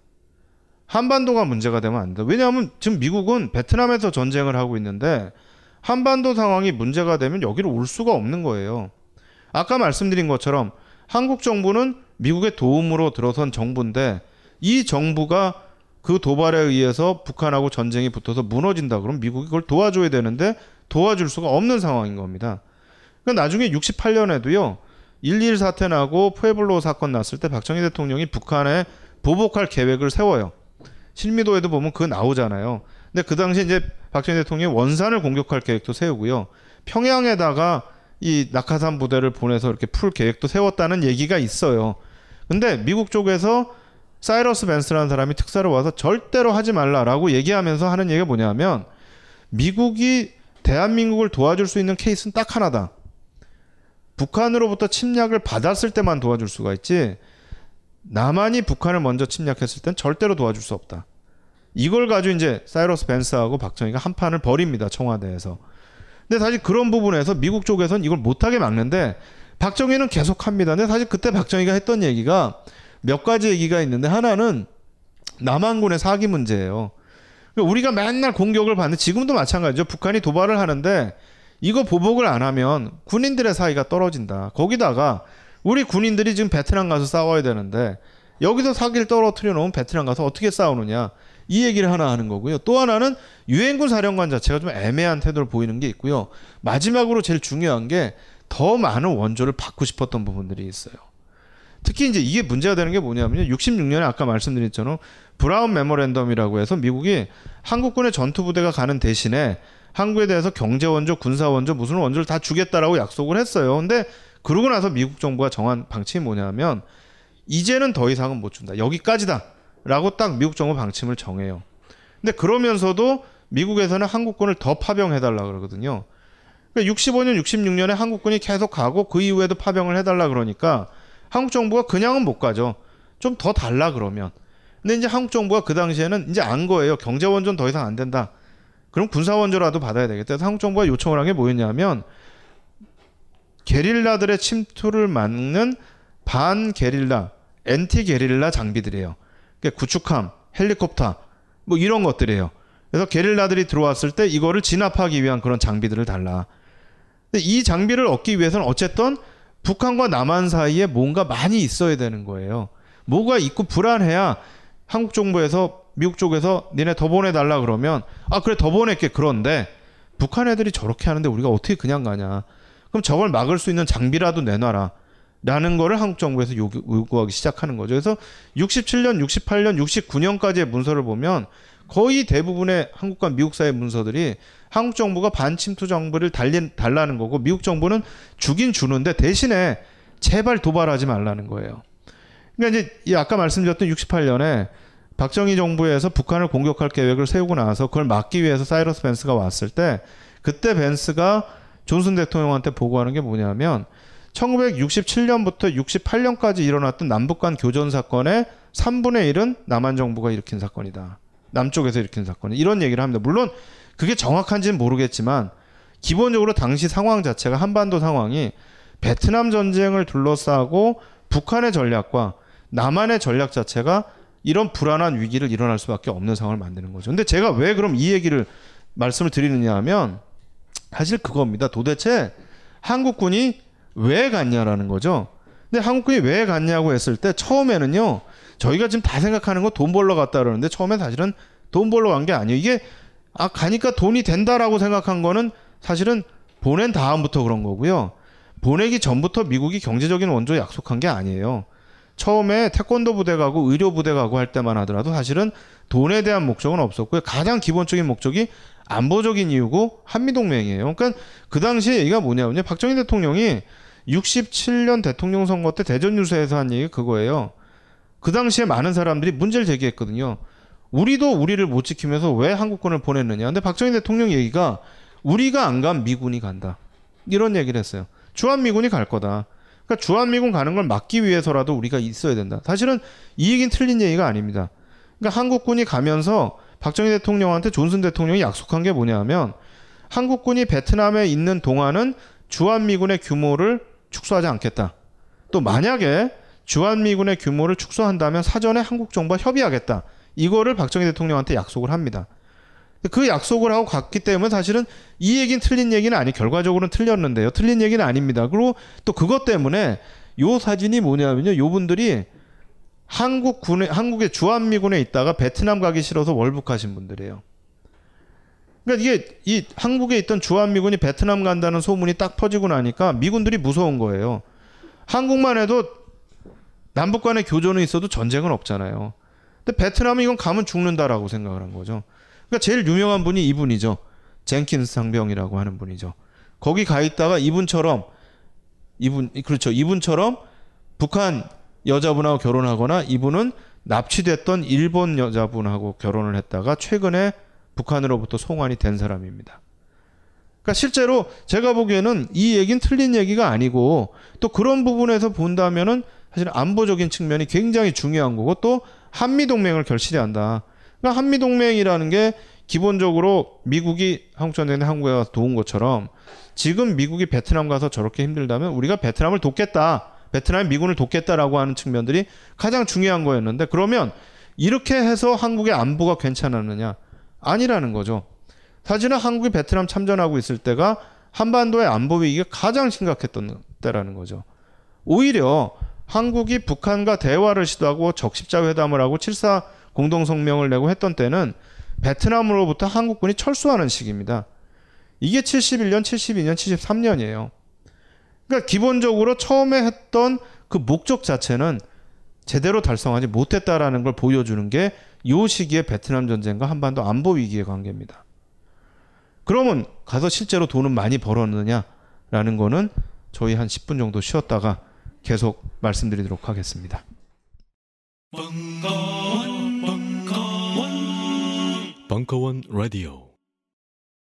Speaker 4: 한반도가 문제가 되면 안 돼. 왜냐하면 지금 미국은 베트남에서 전쟁을 하고 있는데 한반도 상황이 문제가 되면 여기로 올 수가 없는 거예요. 아까 말씀드린 것처럼 한국 정부는 미국의 도움으로 들어선 정부인데 이 정부가 그 도발에 의해서 북한하고 전쟁이 붙어서 무너진다 그러면 미국이 그걸 도와줘야 되는데 도와줄 수가 없는 상황인 겁니다. 그러니까 나중에 68년에도요. 1.1 사태 나고 포에블로 사건 났을 때 박정희 대통령이 북한에 보복할 계획을 세워요. 실미도에도 보면 그거 나오잖아요. 근데 그 당시에 이제 박정희 대통령이 원산을 공격할 계획도 세우고요. 평양에다가 이 낙하산 부대를 보내서 이렇게 풀 계획도 세웠다는 얘기가 있어요. 근데 미국 쪽에서 사이러스 벤스라는 사람이 특사로 와서 절대로 하지 말라라고 얘기하면서 하는 얘기가 뭐냐면 미국이 대한민국을 도와줄 수 있는 케이스는 딱 하나다. 북한으로부터 침략을 받았을 때만 도와줄 수가 있지 남한이 북한을 먼저 침략했을 땐 절대로 도와줄 수 없다. 이걸 가지고 이제 사이러스 벤스하고 박정희가 한 판을 벌입니다. 청와대에서. 근데 사실 그런 부분에서 미국 쪽에서는 이걸 못하게 막는데 박정희는 계속 합니다. 근데 사실 그때 박정희가 했던 얘기가 몇 가지 얘기가 있는데 하나는 남한군의 사기 문제예요. 그러니까 우리가 맨날 공격을 받는 지금도 마찬가지죠. 북한이 도발을 하는데 이거 보복을 안 하면 군인들의 사이가 떨어진다. 거기다가 우리 군인들이 지금 베트남 가서 싸워야 되는데 여기서 사기를 떨어뜨려 놓으면 베트남 가서 어떻게 싸우느냐. 이 얘기를 하나 하는 거고요. 또 하나는 유엔군 사령관 자체가 좀 애매한 태도를 보이는 게 있고요. 마지막으로 제일 중요한 게 더 많은 원조를 받고 싶었던 부분들이 있어요. 특히 이제 이게 문제가 되는 게 뭐냐면요. 66년에 아까 말씀드렸잖아요. 브라운 메모랜덤이라고 해서 미국이 한국군의 전투 부대가 가는 대신에 한국에 대해서 경제 원조, 군사 원조, 무슨 원조를 다 주겠다라고 약속을 했어요. 근데 그러고 나서 미국 정부가 정한 방침이 뭐냐면 이제는 더 이상은 못 준다. 여기까지다. 라고 딱 미국 정부 방침을 정해요. 근데 그러면서도 미국에서는 한국군을 더 파병해달라 그러거든요. 그러니까 65년, 66년에 한국군이 계속 가고 그 이후에도 파병을 해달라 그러니까 한국 정부가 그냥은 못 가죠. 좀 더 달라 그러면. 근데 이제 한국 정부가 그 당시에는 이제 안 거예요. 경제 원조는 더 이상 안 된다. 그럼 군사 원조라도 받아야 되겠다. 그래서 한국 정부가 요청을 한 게 뭐였냐면 게릴라들의 침투를 막는 반 게릴라, 엔티 게릴라 장비들이에요. 구축함, 헬리콥터 뭐 이런 것들이에요. 그래서 게릴라들이 들어왔을 때 이거를 진압하기 위한 그런 장비들을 달라. 근데 이 장비를 얻기 위해서는 어쨌든 북한과 남한 사이에 뭔가 많이 있어야 되는 거예요. 뭐가 있고 불안해야 한국 정부에서 미국 쪽에서 니네 더 보내달라 그러면 아 그래 더 보낼게 그런데 북한 애들이 저렇게 하는데 우리가 어떻게 그냥 가냐 그럼 저걸 막을 수 있는 장비라도 내놔라 라는 거를 한국 정부에서 요구, 요구하기 시작하는 거죠 그래서 67년 68년 69년까지의 문서를 보면 거의 대부분의 한국과 미국 사이의 문서들이 한국 정부가 반침투 정부를 달린, 달라는 거고 미국 정부는 주긴 주는데 대신에 제발 도발하지 말라는 거예요. 그러니까 이제 이 아까 말씀드렸던 68년에 박정희 정부에서 북한을 공격할 계획을 세우고 나서 그걸 막기 위해서 사이러스 벤스가 왔을 때 그때 벤스가 존슨 대통령한테 보고하는 게 뭐냐면 1967년부터 68년까지 일어났던 남북 간 교전 사건의 3분의 1은 남한 정부가 일으킨 사건이다. 남쪽에서 일으킨 사건. 이런 얘기를 합니다. 물론 그게 정확한지는 모르겠지만 기본적으로 당시 상황 자체가 한반도 상황이 베트남 전쟁을 둘러싸고 북한의 전략과 남한의 전략 자체가 이런 불안한 위기를 일어날 수밖에 없는 상황을 만드는 거죠. 근데 제가 왜 그럼 이 얘기를 말씀을 드리느냐 하면 사실 그겁니다. 도대체 한국군이 왜 갔냐라는 거죠. 근데 한국군이 왜 갔냐고 했을 때 처음에는요. 저희가 지금 다 생각하는 건돈 벌러 갔다 그러는데 처음에 사실은 돈 벌러 간 게 아니에요. 이게 아 가니까 돈이 된다라고 생각한 거는 사실은 보낸 다음부터 그런 거고요. 보내기 전부터 미국이 경제적인 원조 약속한 게 아니에요. 처음에 태권도 부대 가고 의료 부대 가고 할 때만 하더라도 사실은 돈에 대한 목적은 없었고요. 가장 기본적인 목적이 안보적인 이유고 한미동맹이에요. 그러니까 그 당시에 얘기가 뭐냐면요. 박정희 대통령이 67년 대통령 선거 때 대전 유세에서 한 얘기 그거예요. 그 당시에 많은 사람들이 문제를 제기했거든요. 우리도 우리를 못 지키면서 왜 한국군을 보냈느냐. 근데 박정희 대통령 얘기가 우리가 안 간 미군이 간다. 이런 얘기를 했어요. 주한미군이 갈 거다. 그러니까 주한미군 가는 걸 막기 위해서라도 우리가 있어야 된다. 사실은 이 얘기는 틀린 얘기가 아닙니다. 그러니까 한국군이 가면서 박정희 대통령한테 존슨 대통령이 약속한 게 뭐냐면 한국군이 베트남에 있는 동안은 주한미군의 규모를 축소하지 않겠다. 또 만약에 주한미군의 규모를 축소한다면 사전에 한국 정부와 협의하겠다. 이거를 박정희 대통령한테 약속을 합니다. 그 약속을 하고 갔기 때문에 사실은 이 얘기는 틀린 얘기는 아니 결과적으로는 틀렸는데요. 틀린 얘기는 아닙니다. 그리고 또 그것 때문에 요 사진이 뭐냐면요. 요 분들이 한국 군에 한국의 주한미군에 있다가 베트남 가기 싫어서 월북하신 분들이에요. 그러니까 이게 이 한국에 있던 주한미군이 베트남 간다는 소문이 딱 퍼지고 나니까 미군들이 무서운 거예요. 한국만 해도 남북 간의 교전은 있어도 전쟁은 없잖아요. 근데 베트남은 이건 가면 죽는다라고 생각을 한 거죠. 그러니까 제일 유명한 분이 이분이죠. 젠킨스 상병이라고 하는 분이죠. 거기 가 있다가 이분처럼 이분 그렇죠. 이분처럼 북한 여자분하고 결혼하거나 이분은 납치됐던 일본 여자분하고 결혼을 했다가 최근에 북한으로부터 송환이 된 사람입니다. 그러니까 실제로 제가 보기에는 이 얘기는 틀린 얘기가 아니고 또 그런 부분에서 본다면은 사실 안보적인 측면이 굉장히 중요한 거고 또 한미 동맹을 결실해야 한다. 그러니까 한미 동맹이라는 게 기본적으로 미국이 한국 전쟁에 한국에 가서 도운 것처럼 지금 미국이 베트남 가서 저렇게 힘들다면 우리가 베트남을 돕겠다. 베트남이 미군을 돕겠다라고 하는 측면들이 가장 중요한 거였는데 그러면 이렇게 해서 한국의 안보가 괜찮았느냐? 아니라는 거죠. 사실은 한국이 베트남 참전하고 있을 때가 한반도의 안보 위기가 가장 심각했던 때라는 거죠. 오히려 한국이 북한과 대화를 시도하고 적십자 회담을 하고 7사 공동성명을 내고 했던 때는 베트남으로부터 한국군이 철수하는 시기입니다. 이게 71년, 72년, 73년이에요. 그러니까 기본적으로 처음에 했던 그 목적 자체는 제대로 달성하지 못했다라는 걸 보여주는 게 요 시기에 베트남 전쟁과 한반도 안보 위기의 관계입니다. 그러면 가서 실제로 돈은 많이 벌었느냐라는 거는 저희 한 10분 정도 쉬었다가 계속 말씀드리도록 하겠습니다.
Speaker 9: 벙커원, 벙커원, 벙커원 라디오.